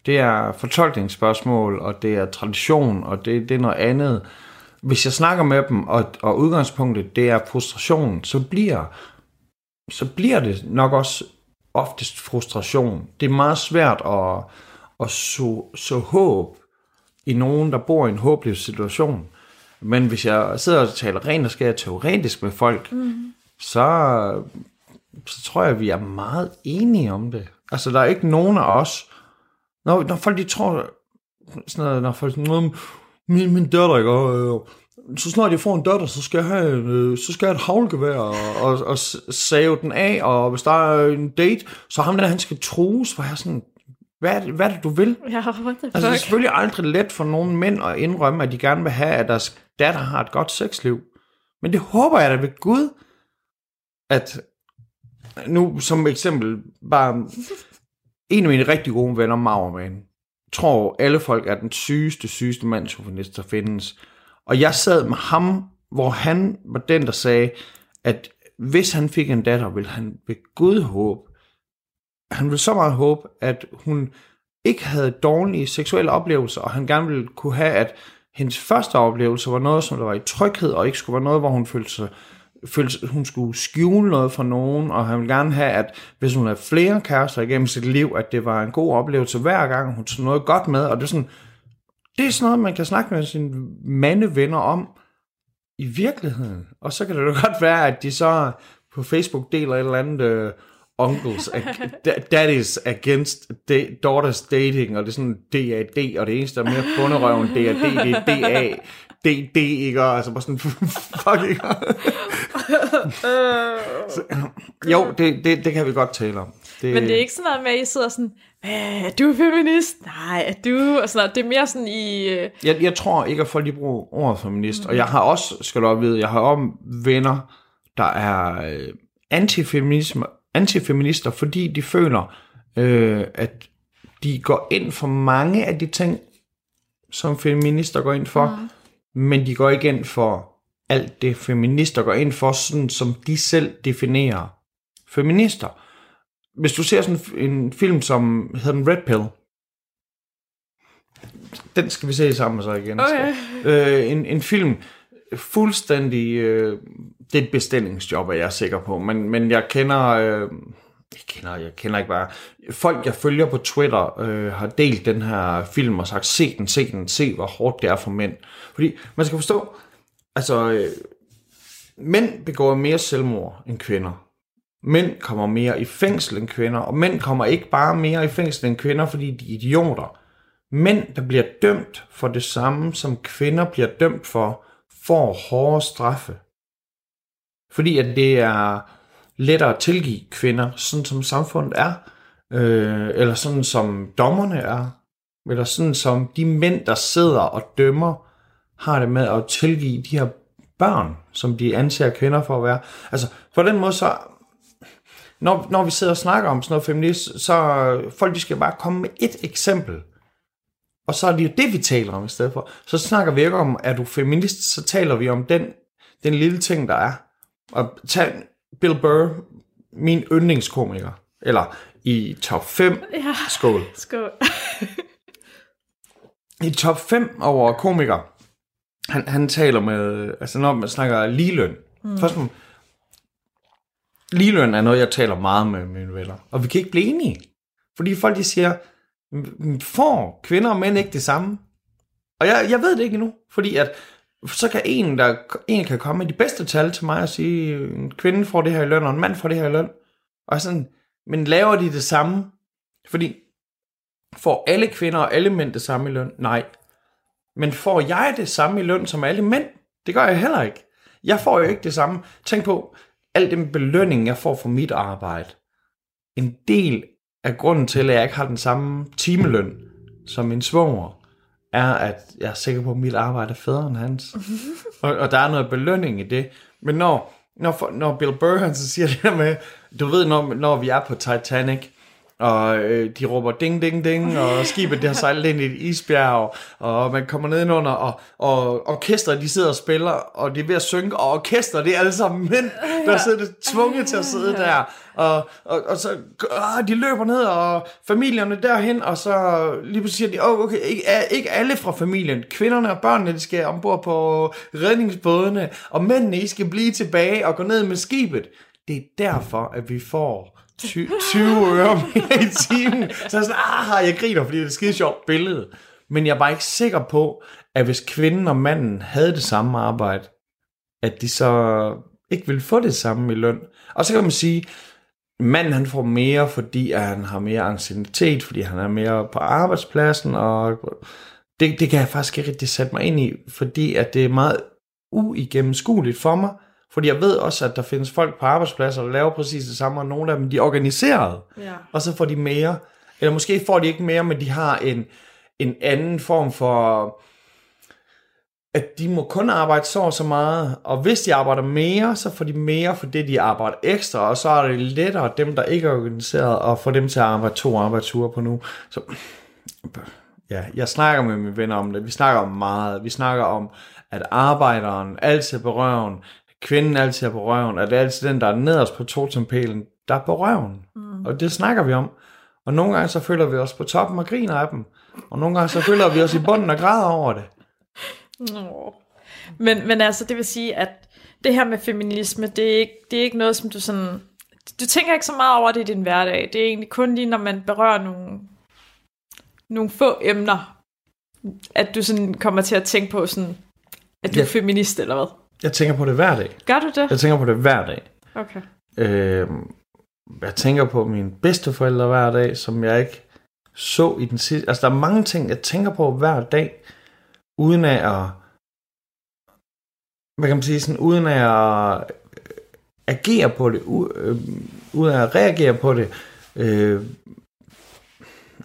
Det er fortolkningsspørgsmål, og det er tradition, og det, det er noget andet. Hvis jeg snakker med dem, og, og udgangspunktet det er frustration, så bliver, så bliver det nok også oftest frustration. Det er meget svært at, at så, så håb i nogen, der bor i en håbløs situation. Men hvis jeg sidder og taler rent og skærer teoretisk med folk, mm. så, så tror jeg, at vi er meget enige om det. Altså, der er ikke nogen af os, når, når folk de tror, sådan noget, når folk sådan, min, min datter, ikke, og, øh, så snart jeg får en datter, så skal jeg have, øh, så skal jeg have et havlgevær og, og, og save den af, og hvis der er en date, så ham der, han skal trues, for jeg sådan, hvad er, det, hvad er det, du vil? Ja, what the fuck? Altså, det er selvfølgelig aldrig let for nogen mænd at indrømme, at de gerne vil have, at deres datter har et godt sexliv. Men det håber jeg da ved Gud, at nu som eksempel, bare en af mine rigtig gode venner, Maurman, tror alle folk er den sygeste, sygeste mandschauvinist, der findes. Og jeg sad med ham, hvor han var den, der sagde, at hvis han fik en datter, ville han ved Gud håbe, han ville så meget håbe, at hun ikke havde dårlige seksuelle oplevelser, og han gerne ville kunne have, at hendes første oplevelse var noget, som der var i tryghed, og ikke skulle være noget, hvor hun følte sig følte, hun skulle skjule noget fra nogen, og han ville gerne have, at hvis hun havde flere kærester igennem sit liv, at det var en god oplevelse hver gang, hun tog noget godt med, og det er sådan, det er sådan noget, man kan snakke med sine mandevenner om i virkeligheden. Og så kan det jo godt være, at de så på Facebook deler et eller andet øh, uncles, daddies against da- daughters dating, og det er sådan DAD, og det eneste, der er mere bunderøven, DAD, det er DA, DD, ikke? Og altså bare sådan, fuck, ikke? så, jo, det, det, det kan vi godt tale om. Det... Men det er ikke sådan noget med, at I sidder sådan, er du feminist? Nej, er du? Og sådan noget. Det er mere sådan i... Uh... Jeg, jeg tror ikke, at folk lige bruger ordet feminist. Mm. Og jeg har også, skal du vide, jeg har også venner, der er øh, antifeminisme, antifeminister, fordi de føler, øh, at de går ind for mange af de ting, som feminister går ind for, mm. men de går ikke ind for alt det, feminister går ind for, sådan som de selv definerer feminister. Hvis du ser sådan en film som hedder den Red Pill, den skal vi se sammen så igen. Okay. Øh, en, en film, fuldstændig, øh, det er et bestillingsjob, er jeg sikker på, men, men jeg kender, øh, jeg kender, jeg kender ikke bare, folk jeg følger på Twitter øh, har delt den her film og sagt, se den, se den, se hvor hårdt det er for mænd. Fordi man skal forstå, altså, øh, mænd begår mere selvmord end kvinder. Mænd kommer mere i fængsel end kvinder, og mænd kommer ikke bare mere i fængsel end kvinder, fordi de er idioter. Mænd, der bliver dømt for det samme, som kvinder bliver dømt for, får hårde straffe. Fordi at det er lettere at tilgive kvinder, sådan som samfundet er, øh, eller sådan som dommerne er, eller sådan som de mænd, der sidder og dømmer, har det med at tilgive de her børn, som de anser kvinder for at være. Altså, på den måde så, når, når vi sidder og snakker om sådan noget feminist, så folk de skal bare komme med et eksempel, og så er det jo det, vi taler om i stedet for. Så snakker vi ikke om, er du feminist, så taler vi om den, den lille ting, der er. Og tag Bill Burr, min yndlingskomiker, eller i top 5, ja. skål. Skål. I top 5 over komikere, han, han taler med, altså når man snakker ligeløn, mm. først ligeløn er noget, jeg taler meget med mine venner, og vi kan ikke blive enige. Fordi folk de siger, får kvinder og mænd ikke det samme? Og jeg, jeg ved det ikke endnu, fordi at så kan en, der en kan komme med de bedste tal til mig og sige, en kvinde får det her i løn, og en mand får det her i løn. Og sådan, men laver de det samme? Fordi får alle kvinder og alle mænd det samme i løn? Nej. Men får jeg det samme i løn som alle mænd? Det gør jeg heller ikke. Jeg får jo ikke det samme. Tænk på, al den belønning, jeg får for mit arbejde. En del af grunden til, at jeg ikke har den samme timeløn som min svoger, er, at jeg er sikker på, at mit arbejde er federe end hans. og, og der er noget belønning i det. Men når, når, når Bill Burr han så siger det der med, du ved, når, når vi er på Titanic, og øh, de råber ding, ding, ding, og skibet det har sejlet ind i et isbjerg, og man kommer ned under, og, og orkestret de sidder og spiller, og de er ved at synge, og orkestret det er alle sammen mænd, der sidder tvunget til at sidde der, og, og, og så øh, de løber ned, og familierne derhen, og så lige pludselig siger de, oh, okay, ikke, ikke alle fra familien, kvinderne og børnene, de skal ombord på redningsbådene, og mændene, I skal blive tilbage og gå ned med skibet. Det er derfor, at vi får 20, 20 øre mere i timen. Så jeg er sådan, ah, jeg griner, fordi det er et skide sjovt billede. Men jeg var ikke sikker på, at hvis kvinden og manden havde det samme arbejde, at de så ikke ville få det samme i løn. Og så kan man sige, manden han får mere, fordi han har mere anciennitet, fordi han er mere på arbejdspladsen, og det, det kan jeg faktisk ikke rigtig sætte mig ind i, fordi at det er meget uigennemskueligt for mig, fordi jeg ved også, at der findes folk på arbejdspladser, der laver præcis det samme, og nogle af dem, de er organiseret. Ja. Og så får de mere. Eller måske får de ikke mere, men de har en, en anden form for, at de må kun arbejde så og så meget. Og hvis de arbejder mere, så får de mere for det, de arbejder ekstra. Og så er det lettere dem, der ikke er organiseret, at få dem til at arbejde to arbejdsure på nu. Så ja, jeg snakker med mine venner om det. Vi snakker om meget. Vi snakker om, at arbejderen altid på røven, kvinden altid er på røven, at det er altid den, der er nederst på totempælen, der er på røven. Mm. Og det snakker vi om. Og nogle gange så føler vi os på toppen og griner af dem. Og nogle gange så føler vi os i bunden og græder over det. Nå. Men, men altså, det vil sige, at det her med feminisme, det er, ikke, det er ikke noget, som du sådan... Du tænker ikke så meget over det i din hverdag. Det er egentlig kun lige, når man berører nogle, nogle få emner, at du sådan kommer til at tænke på sådan, at du ja. er feminist, eller hvad? Jeg tænker på det hver dag. Gør du det? Jeg tænker på det hver dag. Okay. Øh, jeg tænker på mine bedsteforældre hver dag, som jeg ikke så i den sidste... Altså, der er mange ting, jeg tænker på hver dag, uden af at... Hvad kan man sige? Sådan, uden af at agere på det, øh, uden at reagere på det. Øh,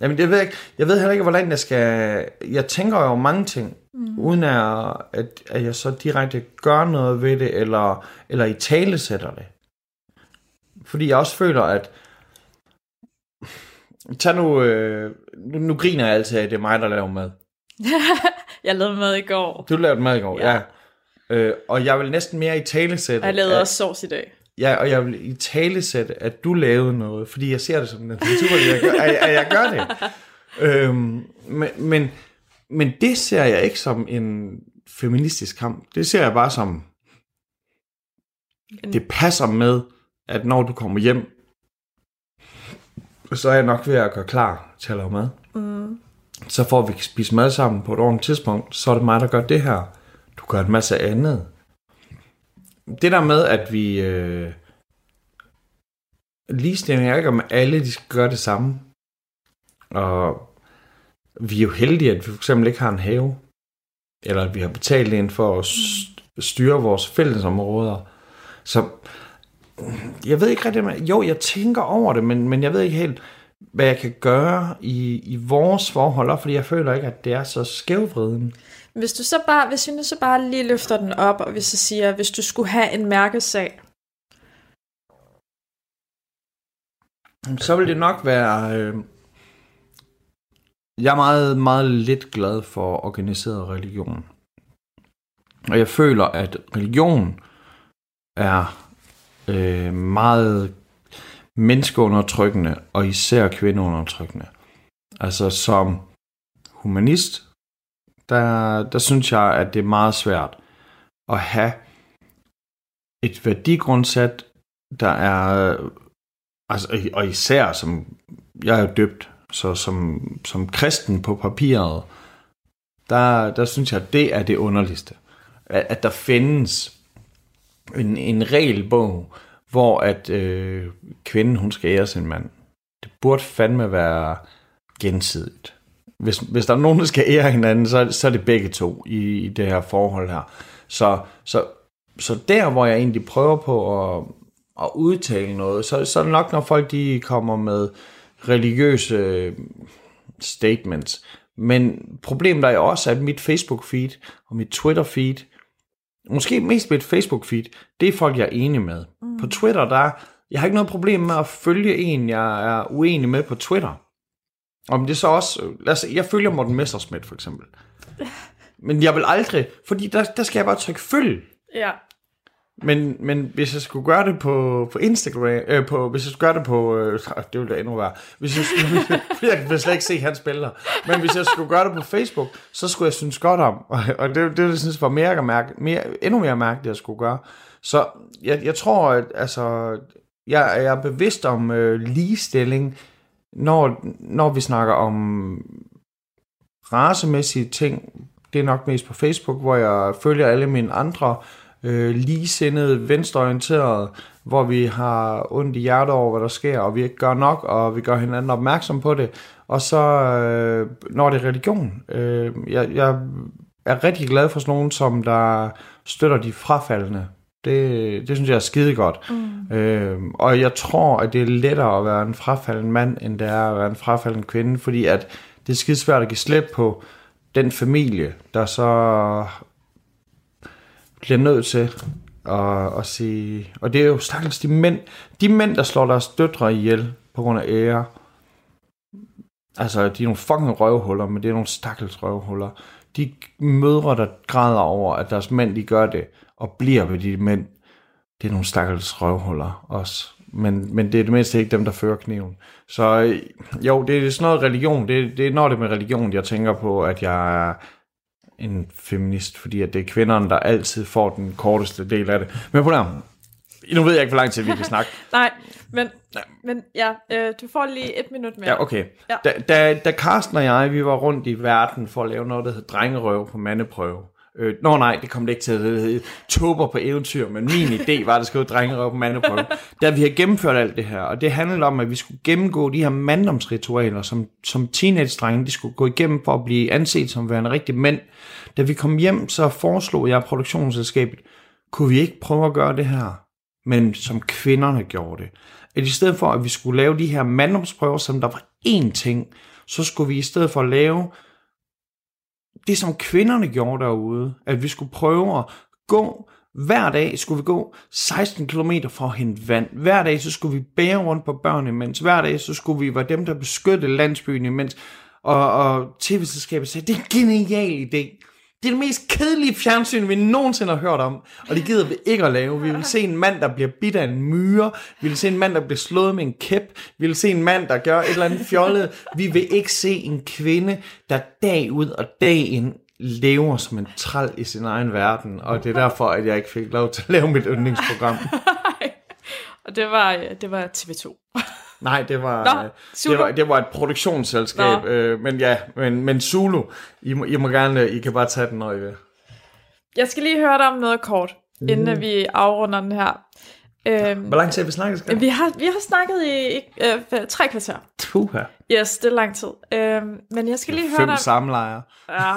jamen, det ved jeg, ikke. jeg ved heller ikke, hvordan jeg skal... Jeg tænker jo mange ting, mm. uden at, at, at jeg så direkte gør noget ved det, eller, eller i tale sætter det. Fordi jeg også føler, at Tag nu, øh, nu, nu griner jeg altid af, at det er mig, der laver mad. jeg lavede mad i går. Du lavede mad i går, ja. ja. Øh, og jeg vil næsten mere i talesætte. Jeg lavede at, også sovs i dag. Ja, og jeg vil i talesætte, at du lavede noget, fordi jeg ser det som en natur, at jeg gør, at, at jeg gør det. øhm, men, men, men det ser jeg ikke som en feministisk kamp. Det ser jeg bare som, det passer med, at når du kommer hjem, så er jeg nok ved at gøre klar til at lave mad. Mm. Så får vi spise mad sammen på et ordentligt tidspunkt, så er det mig, der gør det her. Du gør en masse andet. Det der med, at vi... Øh, ligestilling er ikke om alle, de skal gøre det samme. Og vi er jo heldige, at vi for eksempel ikke har en have. Eller at vi har betalt en for at styre vores fællesområder. Så jeg ved ikke rigtig, jo, jeg tænker over det, men, men jeg ved ikke helt, hvad jeg kan gøre i, i vores forhold, fordi jeg føler ikke, at det er så skævvriden. Hvis du så bare, hvis jeg nu så bare lige løfter den op, og hvis du siger, hvis du skulle have en mærkesag, så vil det nok være... Øh, jeg er meget, meget lidt glad for organiseret religion. Og jeg føler, at religion er øh, meget menneskeundertrykkende, og især kvindeundertrykkende. Altså som humanist, der, der synes jeg, at det er meget svært at have et værdigrundsæt, der er, altså, og især som, jeg er døbt, så som, som kristen på papiret, der, der synes jeg, at det er det underligste. At, at der findes en, en regelbog, hvor at øh, kvinden, hun skal ære sin mand. Det burde fandme være gensidigt. Hvis, hvis der er nogen, der skal ære hinanden, så, så er det begge to i, i det her forhold her. Så, så, så der, hvor jeg egentlig prøver på at, at udtale noget, så, så er det nok, når folk de kommer med religiøse statements. Men problemet er også, at mit Facebook-feed og mit Twitter-feed, måske mest mit Facebook-feed, det er folk, jeg er enig med. Mm. På Twitter, der jeg har ikke noget problem med at følge en, jeg er uenig med på Twitter. Om det så også, lad os, jeg følger Morten Messersmith for eksempel. Men jeg vil aldrig, fordi der, der skal jeg bare trykke følg. Ja. Men, men hvis jeg skulle gøre det på, på Instagram, øh, på, hvis jeg skulle gøre det på, øh, det ville da endnu være, hvis jeg, skulle, jeg vil slet ikke se hans billeder, men hvis jeg skulle gøre det på Facebook, så skulle jeg synes godt om, og, og det, det, det synes var mere, mærke, mere, endnu mere mærkeligt, at skulle gøre. Så jeg, jeg tror, at altså, jeg, jeg er bevidst om øh, ligestilling, når, når vi snakker om racemæssige ting. Det er nok mest på Facebook, hvor jeg følger alle mine andre øh, ligesindede, venstreorienterede, hvor vi har ondt i hjertet over, hvad der sker, og vi ikke gør nok, og vi gør hinanden opmærksom på det. Og så, øh, når det er religion, øh, jeg, jeg er rigtig glad for sådan nogen, som der støtter de frafaldende. Det, det synes jeg er skide godt. Mm. Øh, og jeg tror, at det er lettere at være en frafalden mand, end det er at være en frafalden kvinde, fordi at det er skide svært at give slip på den familie, der så bliver nødt til at, at sige... Og det er jo stakkels de mænd, de mænd, der slår deres døtre ihjel på grund af ære. Altså, de er nogle fucking røvhuller, men det er nogle stakkels røvhuller. De mødre, der græder over, at deres mænd, de gør det, og bliver ved de mænd, det er nogle stakkels røvhuller også. Men, men det er det mindste ikke dem, der fører kniven. Så jo, det er sådan noget religion. Det, det er når det med religion, jeg tænker på, at jeg er en feminist, fordi at det er kvinderne, der altid får den korteste del af det. Men på der, nu ved jeg ikke, hvor lang tid vi kan snakke. Nej, men, men ja, øh, du får lige et minut mere. Ja, okay. Ja. Da, da, da Carsten og jeg, vi var rundt i verden for at lave noget, der hed drengerøv på mandeprøve. Øh, nå nej, det kom det ikke til. Det hed Tober på eventyr, men min idé var, at det skulle hedde drengerøv på mandeprøve. Da vi har gennemført alt det her, og det handlede om, at vi skulle gennemgå de her manddomsritualer, som, som teenage-drenge, de skulle gå igennem for at blive anset som værende rigtig mænd. Da vi kom hjem, så foreslog jeg produktionsselskabet, kunne vi ikke prøve at gøre det her, men som kvinderne gjorde det. At i stedet for, at vi skulle lave de her manddomsprøver, som der var én ting, så skulle vi i stedet for lave det, som kvinderne gjorde derude, at vi skulle prøve at gå hver dag skulle vi gå 16 km for at hente vand. Hver dag så skulle vi bære rundt på børn imens. Hver dag så skulle vi være dem, der beskyttede landsbyen imens. Og, og tv-selskabet sagde, det er en genial idé. Det er det mest kedelige fjernsyn, vi nogensinde har hørt om. Og det gider vi ikke at lave. Vi vil se en mand, der bliver bidt af en myre. Vi vil se en mand, der bliver slået med en kæp. Vi vil se en mand, der gør et eller andet fjollet. Vi vil ikke se en kvinde, der dag ud og dag ind lever som en træl i sin egen verden. Og det er derfor, at jeg ikke fik lov til at lave mit yndlingsprogram. Og det var, øh, det var TV2. Nej, det var, Nå, øh, Zulu. det var, det var et produktionsselskab. Nå. Øh, men ja, men, men Zulu, I må, I må gerne, I kan bare tage den, når I vil. Jeg skal lige høre dig om noget kort, mm. inden vi afrunder den her. Øhm, Hvor lang tid har vi snakket, skal? vi, har, vi har snakket i øh, tre kvarter. Tuha. Yes, det er lang tid. Øhm, men jeg skal lige høre Fem dig... samlejre. Ja,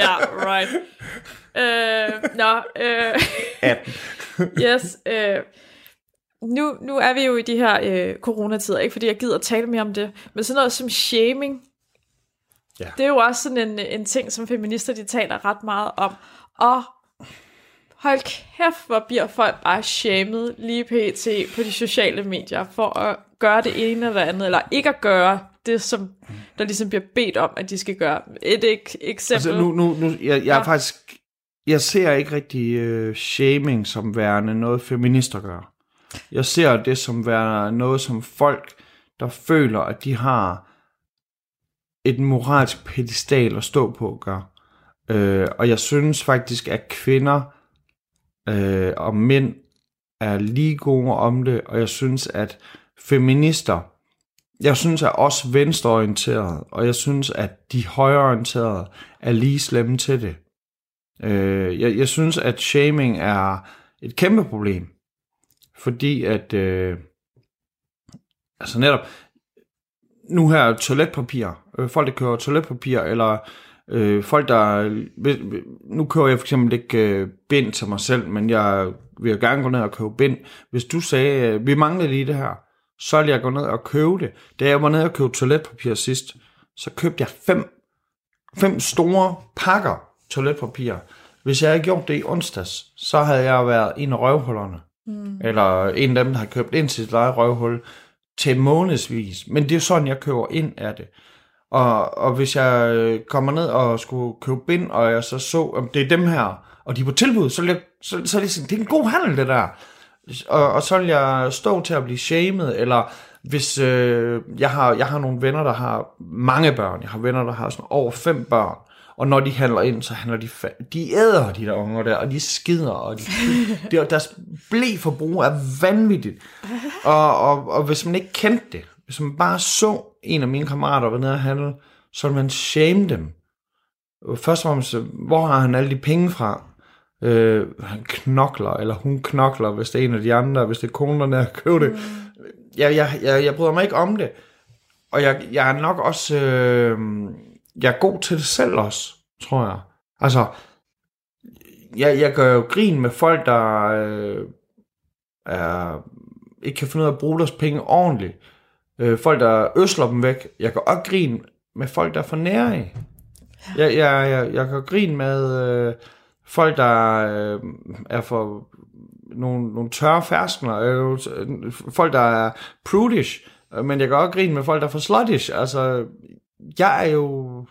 yeah, right. Øh, nå, øh, 18. yes. Øh, nu, nu er vi jo i de her øh, coronatider, ikke fordi jeg gider tale mere om det, men sådan noget som shaming, Ja. det er jo også sådan en, en ting, som feminister de taler ret meget om. Og hold kæft, hvor bliver folk bare shamed lige pt. på de sociale medier for at gøre det ene eller andet, eller ikke at gøre det, som der ligesom bliver bedt om, at de skal gøre. Et ek- eksempel. Altså nu, nu, nu jeg, jeg er Ja. faktisk, jeg ser ikke rigtig øh, shaming som værende noget feminister gør. Jeg ser det som være noget som folk, der føler, at de har et moralsk pedestal at stå på gør. Øh, og jeg synes faktisk, at kvinder øh, og mænd er lige gode om det, og jeg synes, at feminister, jeg synes, at også venstreorienterede, og jeg synes, at de højreorienterede er lige slemme til det. Øh, jeg, jeg synes, at shaming er et kæmpe problem, fordi at, øh, altså netop, nu her toiletpapir, øh, folk der køber toiletpapir, eller øh, folk der, nu kører jeg for eksempel ikke øh, bind til mig selv, men jeg vil jo gerne gå ned og købe bind. Hvis du sagde, øh, vi mangler lige det her, så ville jeg gå ned og købe det. Da jeg var nede og købe toiletpapir sidst, så købte jeg fem, fem store pakker toiletpapir. Hvis jeg havde gjort det i onsdags, så havde jeg været en af røvhullerne. Mm. Eller en af dem, der har købt ind til sit eget røvhul til månedsvis. Men det er sådan, jeg køber ind af det. Og, og hvis jeg øh, kommer ned og skulle købe bind, og jeg så så, om det er dem her, og de er på tilbud, så, jeg, så, så er det sådan, det er en god handel, det der. Og, og så vil jeg stå til at blive shamed, eller hvis øh, jeg, har, jeg har nogle venner, der har mange børn, jeg har venner, der har sådan over fem børn, og når de handler ind, så handler de, fa- de æder de der unger der, og de skider, og de, de, deres blæforbrug er vanvittigt. Og, og, og hvis man ikke kendte det, hvis man bare så en af mine kammerater være nede og handle, så ville man shame dem. Først og fremmest, hvor har han alle de penge fra? Øh, han knokler, eller hun knokler, hvis det er en af de andre, hvis det er konen, der køber det. Jeg, jeg, jeg, jeg bryder mig ikke om det. Og jeg, jeg er nok også... Øh, jeg er god til det selv også, tror jeg. Altså, jeg, jeg gør jo grin med folk, der øh, er, ikke kan finde ud af at bruge deres penge ordentligt. Øh, folk, der øsler dem væk. Jeg gør også grin med folk, der er for nære. Jeg, jeg, jeg, jeg gør grin med øh, folk, der øh, er for nogle, nogle tørre ferskner. Øh, folk, der er prudish. Øh, Men jeg gør også grin med folk, der er for sluttish. Altså, jeg er jo...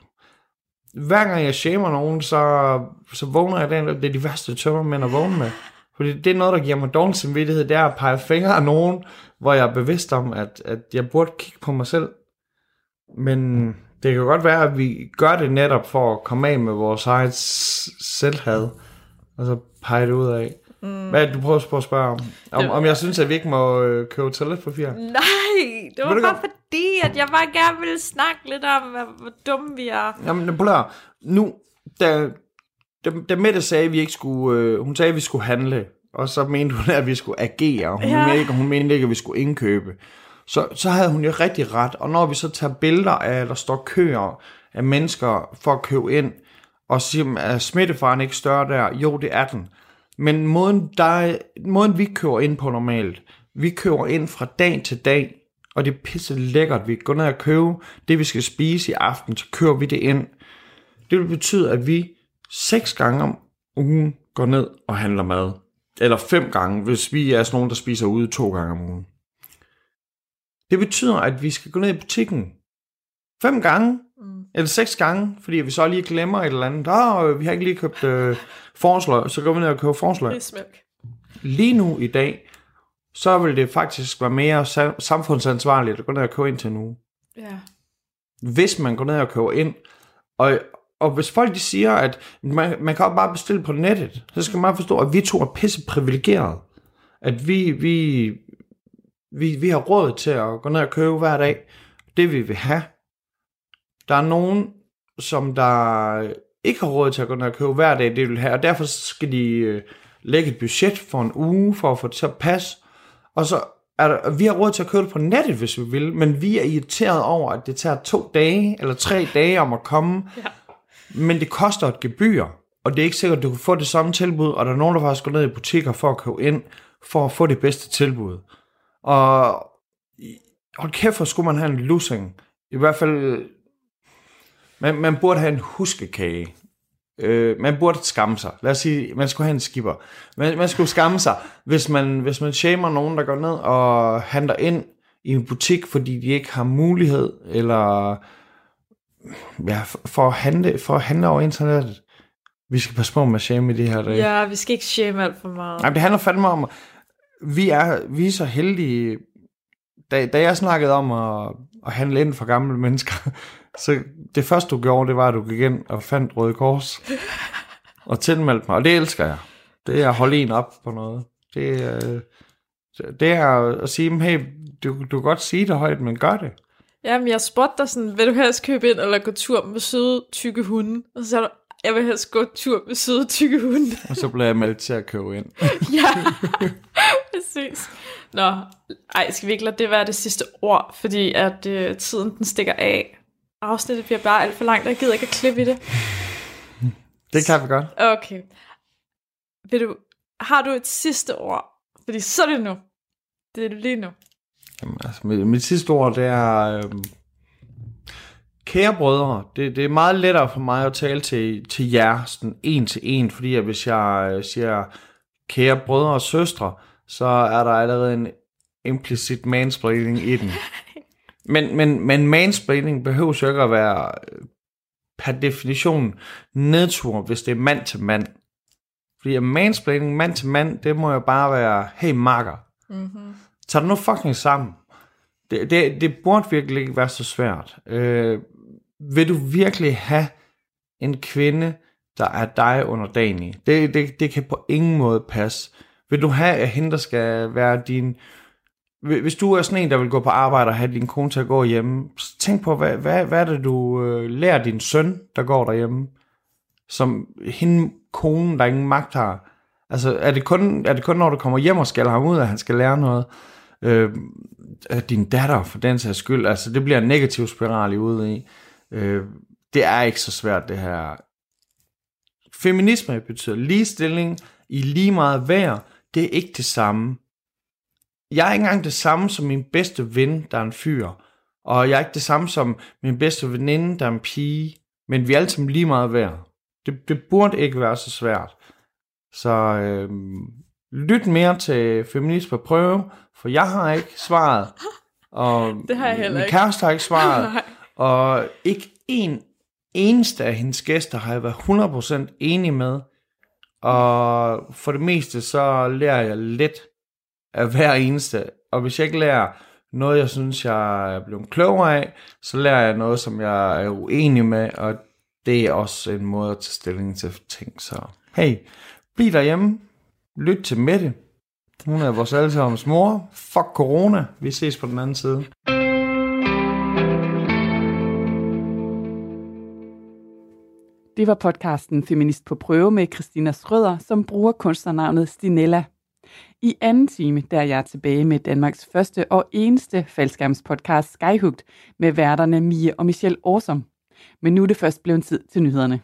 Hver gang jeg shamer nogen, så, så vågner jeg den, det er de værste tømmermænd at vågne med. Fordi det er noget, der giver mig dårlig samvittighed, det er at pege fingre af nogen, hvor jeg er bevidst om, at, at jeg burde kigge på mig selv. Men Det kan godt være, at vi gør det netop for at komme af med vores eget selvhad, og så pege det ud af. Mm. Hvad er du prøver at spørge om? Om, om jeg synes, at vi ikke må øh, købe toiletpapir? Nej, det var bare godt- fordi, at jeg bare gerne ville snakke lidt om, hvor, hvor dumme vi er. Jamen, prøv. Nu, da, da, da Mette sagde, at vi ikke skulle... Øh, hun sagde, at vi skulle handle, og så mente hun, at vi skulle agere. Hun, Ja. mente, ikke, hun mente ikke, at vi skulle indkøbe. Så, så havde hun jo rigtig ret. Og når vi så tager billeder af, at der står køer af mennesker for at købe ind, og siger, at smittefaren ikke større der? Jo, det er den. Men måden, der er, måden vi kører ind på normalt, vi kører ind fra dag til dag, og det er pisse lækkert. Vi går ned og købe det, vi skal spise i aften, så kører vi det ind. Det vil betyde, at vi seks gange om ugen går ned og handler mad. Eller fem gange, hvis vi er sådan nogen, der spiser ude to gange om ugen. Det betyder, at vi skal gå ned i butikken fem gange eller seks gange, fordi vi så lige glemmer et eller andet. Åh, vi har ikke lige købt øh, forslag, så går vi ned og køber forslag. Rismælk. Lige nu i dag, så vil det faktisk være mere sa- samfundsansvarligt at gå ned og købe ind til nu Ja. hvis man går ned og køber ind. Og, og hvis folk de siger, at man, man kan bare bestille på nettet, så skal man forstå, at vi to er pisse privilegerede. At vi, vi, vi, vi har råd til at gå ned og købe hver dag det, vi vil have. Der er nogen, som der ikke har råd til at gå ned og købe hver dag det, de vil have, og derfor skal de øh, lægge et budget for en uge, for at få det til at passe. Og så er der, vi har råd til at købe det på nettet, hvis vi vil, men vi er irriteret over, at det tager to dage eller tre dage om at komme. Ja. Men det koster et gebyr, og det er ikke sikkert, at du kan få det samme tilbud, og der er nogen, der faktisk går ned i butikker for at købe ind, for at få det bedste tilbud. Og hold kæft, hvor skulle man have en lussing. I hvert fald, man, man burde have en huskekage. Øh, man burde skamme sig. Lad os sige, man skulle have en skipper. Man, man skulle skamme sig, hvis man, hvis man shamer nogen, der går ned og handler ind i en butik, fordi de ikke har mulighed, eller ja, for, at handle, for at handle over internettet. Vi skal passe på med at shame i de her dage. ja, vi skal ikke shame alt for meget. Nej, det handler fandme om, vi er, vi er så heldige. Da, da jeg snakkede om at, at handle ind for gamle mennesker, så det første du gjorde, det var, at du gik ind og fandt Røde Kors og tilmeldte mig, og det elsker jeg. Det er at holde en op på noget. Det, er- det er at sige, "Men hey, du, du kan godt sige det højt, men gør det. Jamen, jeg spurgte dig sådan, vil du helst købe ind eller gå tur med søde, tykke hunde? Og så sagde du, jeg vil helst gå tur med søde, tykke hunde. Og så blev jeg meldt til at købe ind. ja, præcis. Nå, ej, skal vi ikke lade det være det sidste ord, fordi at øh, tiden den stikker af. Afsnittet bliver bare alt for langt, og jeg gider ikke at klippe i det. Det kan vi godt. Okay. Vil du, har du et sidste ord? Fordi så er det nu. Det er lige nu. Jamen, altså, mit, mit sidste ord, det er... Øhm, kære brødre, det, det er meget lettere for mig at tale til, til jer, sådan en til en, fordi at hvis jeg øh, siger kære brødre og søstre, så er der allerede en implicit mansplaining i den. Men, men, men mansplaining behøver jo ikke at være øh, per definition nedtur, hvis det er mand til mand. Fordi mansplaining mand til mand, det må jo bare være, hey makker, Mm-hmm. Tag det nu fucking sammen. Det, det, det burde virkelig ikke være så svært. Øh, vil du virkelig have en kvinde, der er dig underdanig? Det, det, det kan på ingen måde passe. Vil du have, at hende, der skal være din... Hvis du er sådan en, der vil gå på arbejde og have din kone til at gå hjemme, så tænk på, hvad, hvad, hvad er det, du øh, lærer din søn, der går derhjemme? Som hende, konen, der ingen magt har. Altså, er det, kun, er det kun, når du kommer hjem og skal ham ud, at han skal lære noget? Øh, at din datter, for den sags skyld, altså, det bliver en negativ spiral i ude i. Øh, det er ikke så svært, det her. Feminisme betyder ligestilling i lige meget værd. Det er ikke det samme. Jeg er ikke engang det samme som min bedste ven, der er en fyr. Og jeg er ikke det samme som min bedste veninde, der er en pige. Men vi er alle sammen lige meget værd. Det, det burde ikke være så svært. Så øh, lyt mere til Feminisme Prøve, for jeg har ikke svaret. Og Det har jeg heller min ikke. kæreste har ikke svaret. Nej. Og ikke en eneste af hendes gæster har jeg været 100% enig med. Og for det meste, så lærer jeg lidt af hver eneste. Og hvis jeg ikke lærer noget, jeg synes, jeg er blevet klogere af, så lærer jeg noget, som jeg er uenig med, og det er også en måde at tage stilling til ting. Så hey, bliv derhjemme, lyt til Mette. Hun er vores allesammens mor. Fuck corona. Vi ses på den anden side. Det var podcasten Feminist på prøve med Christina Schrøder, som bruger kunstnernavnet Stinella. I anden time der er jeg tilbage med Danmarks første og eneste faldskærmspodcast Skyhugt med værterne Mie og Michelle Årsom. Men nu er det først blevet tid til nyhederne.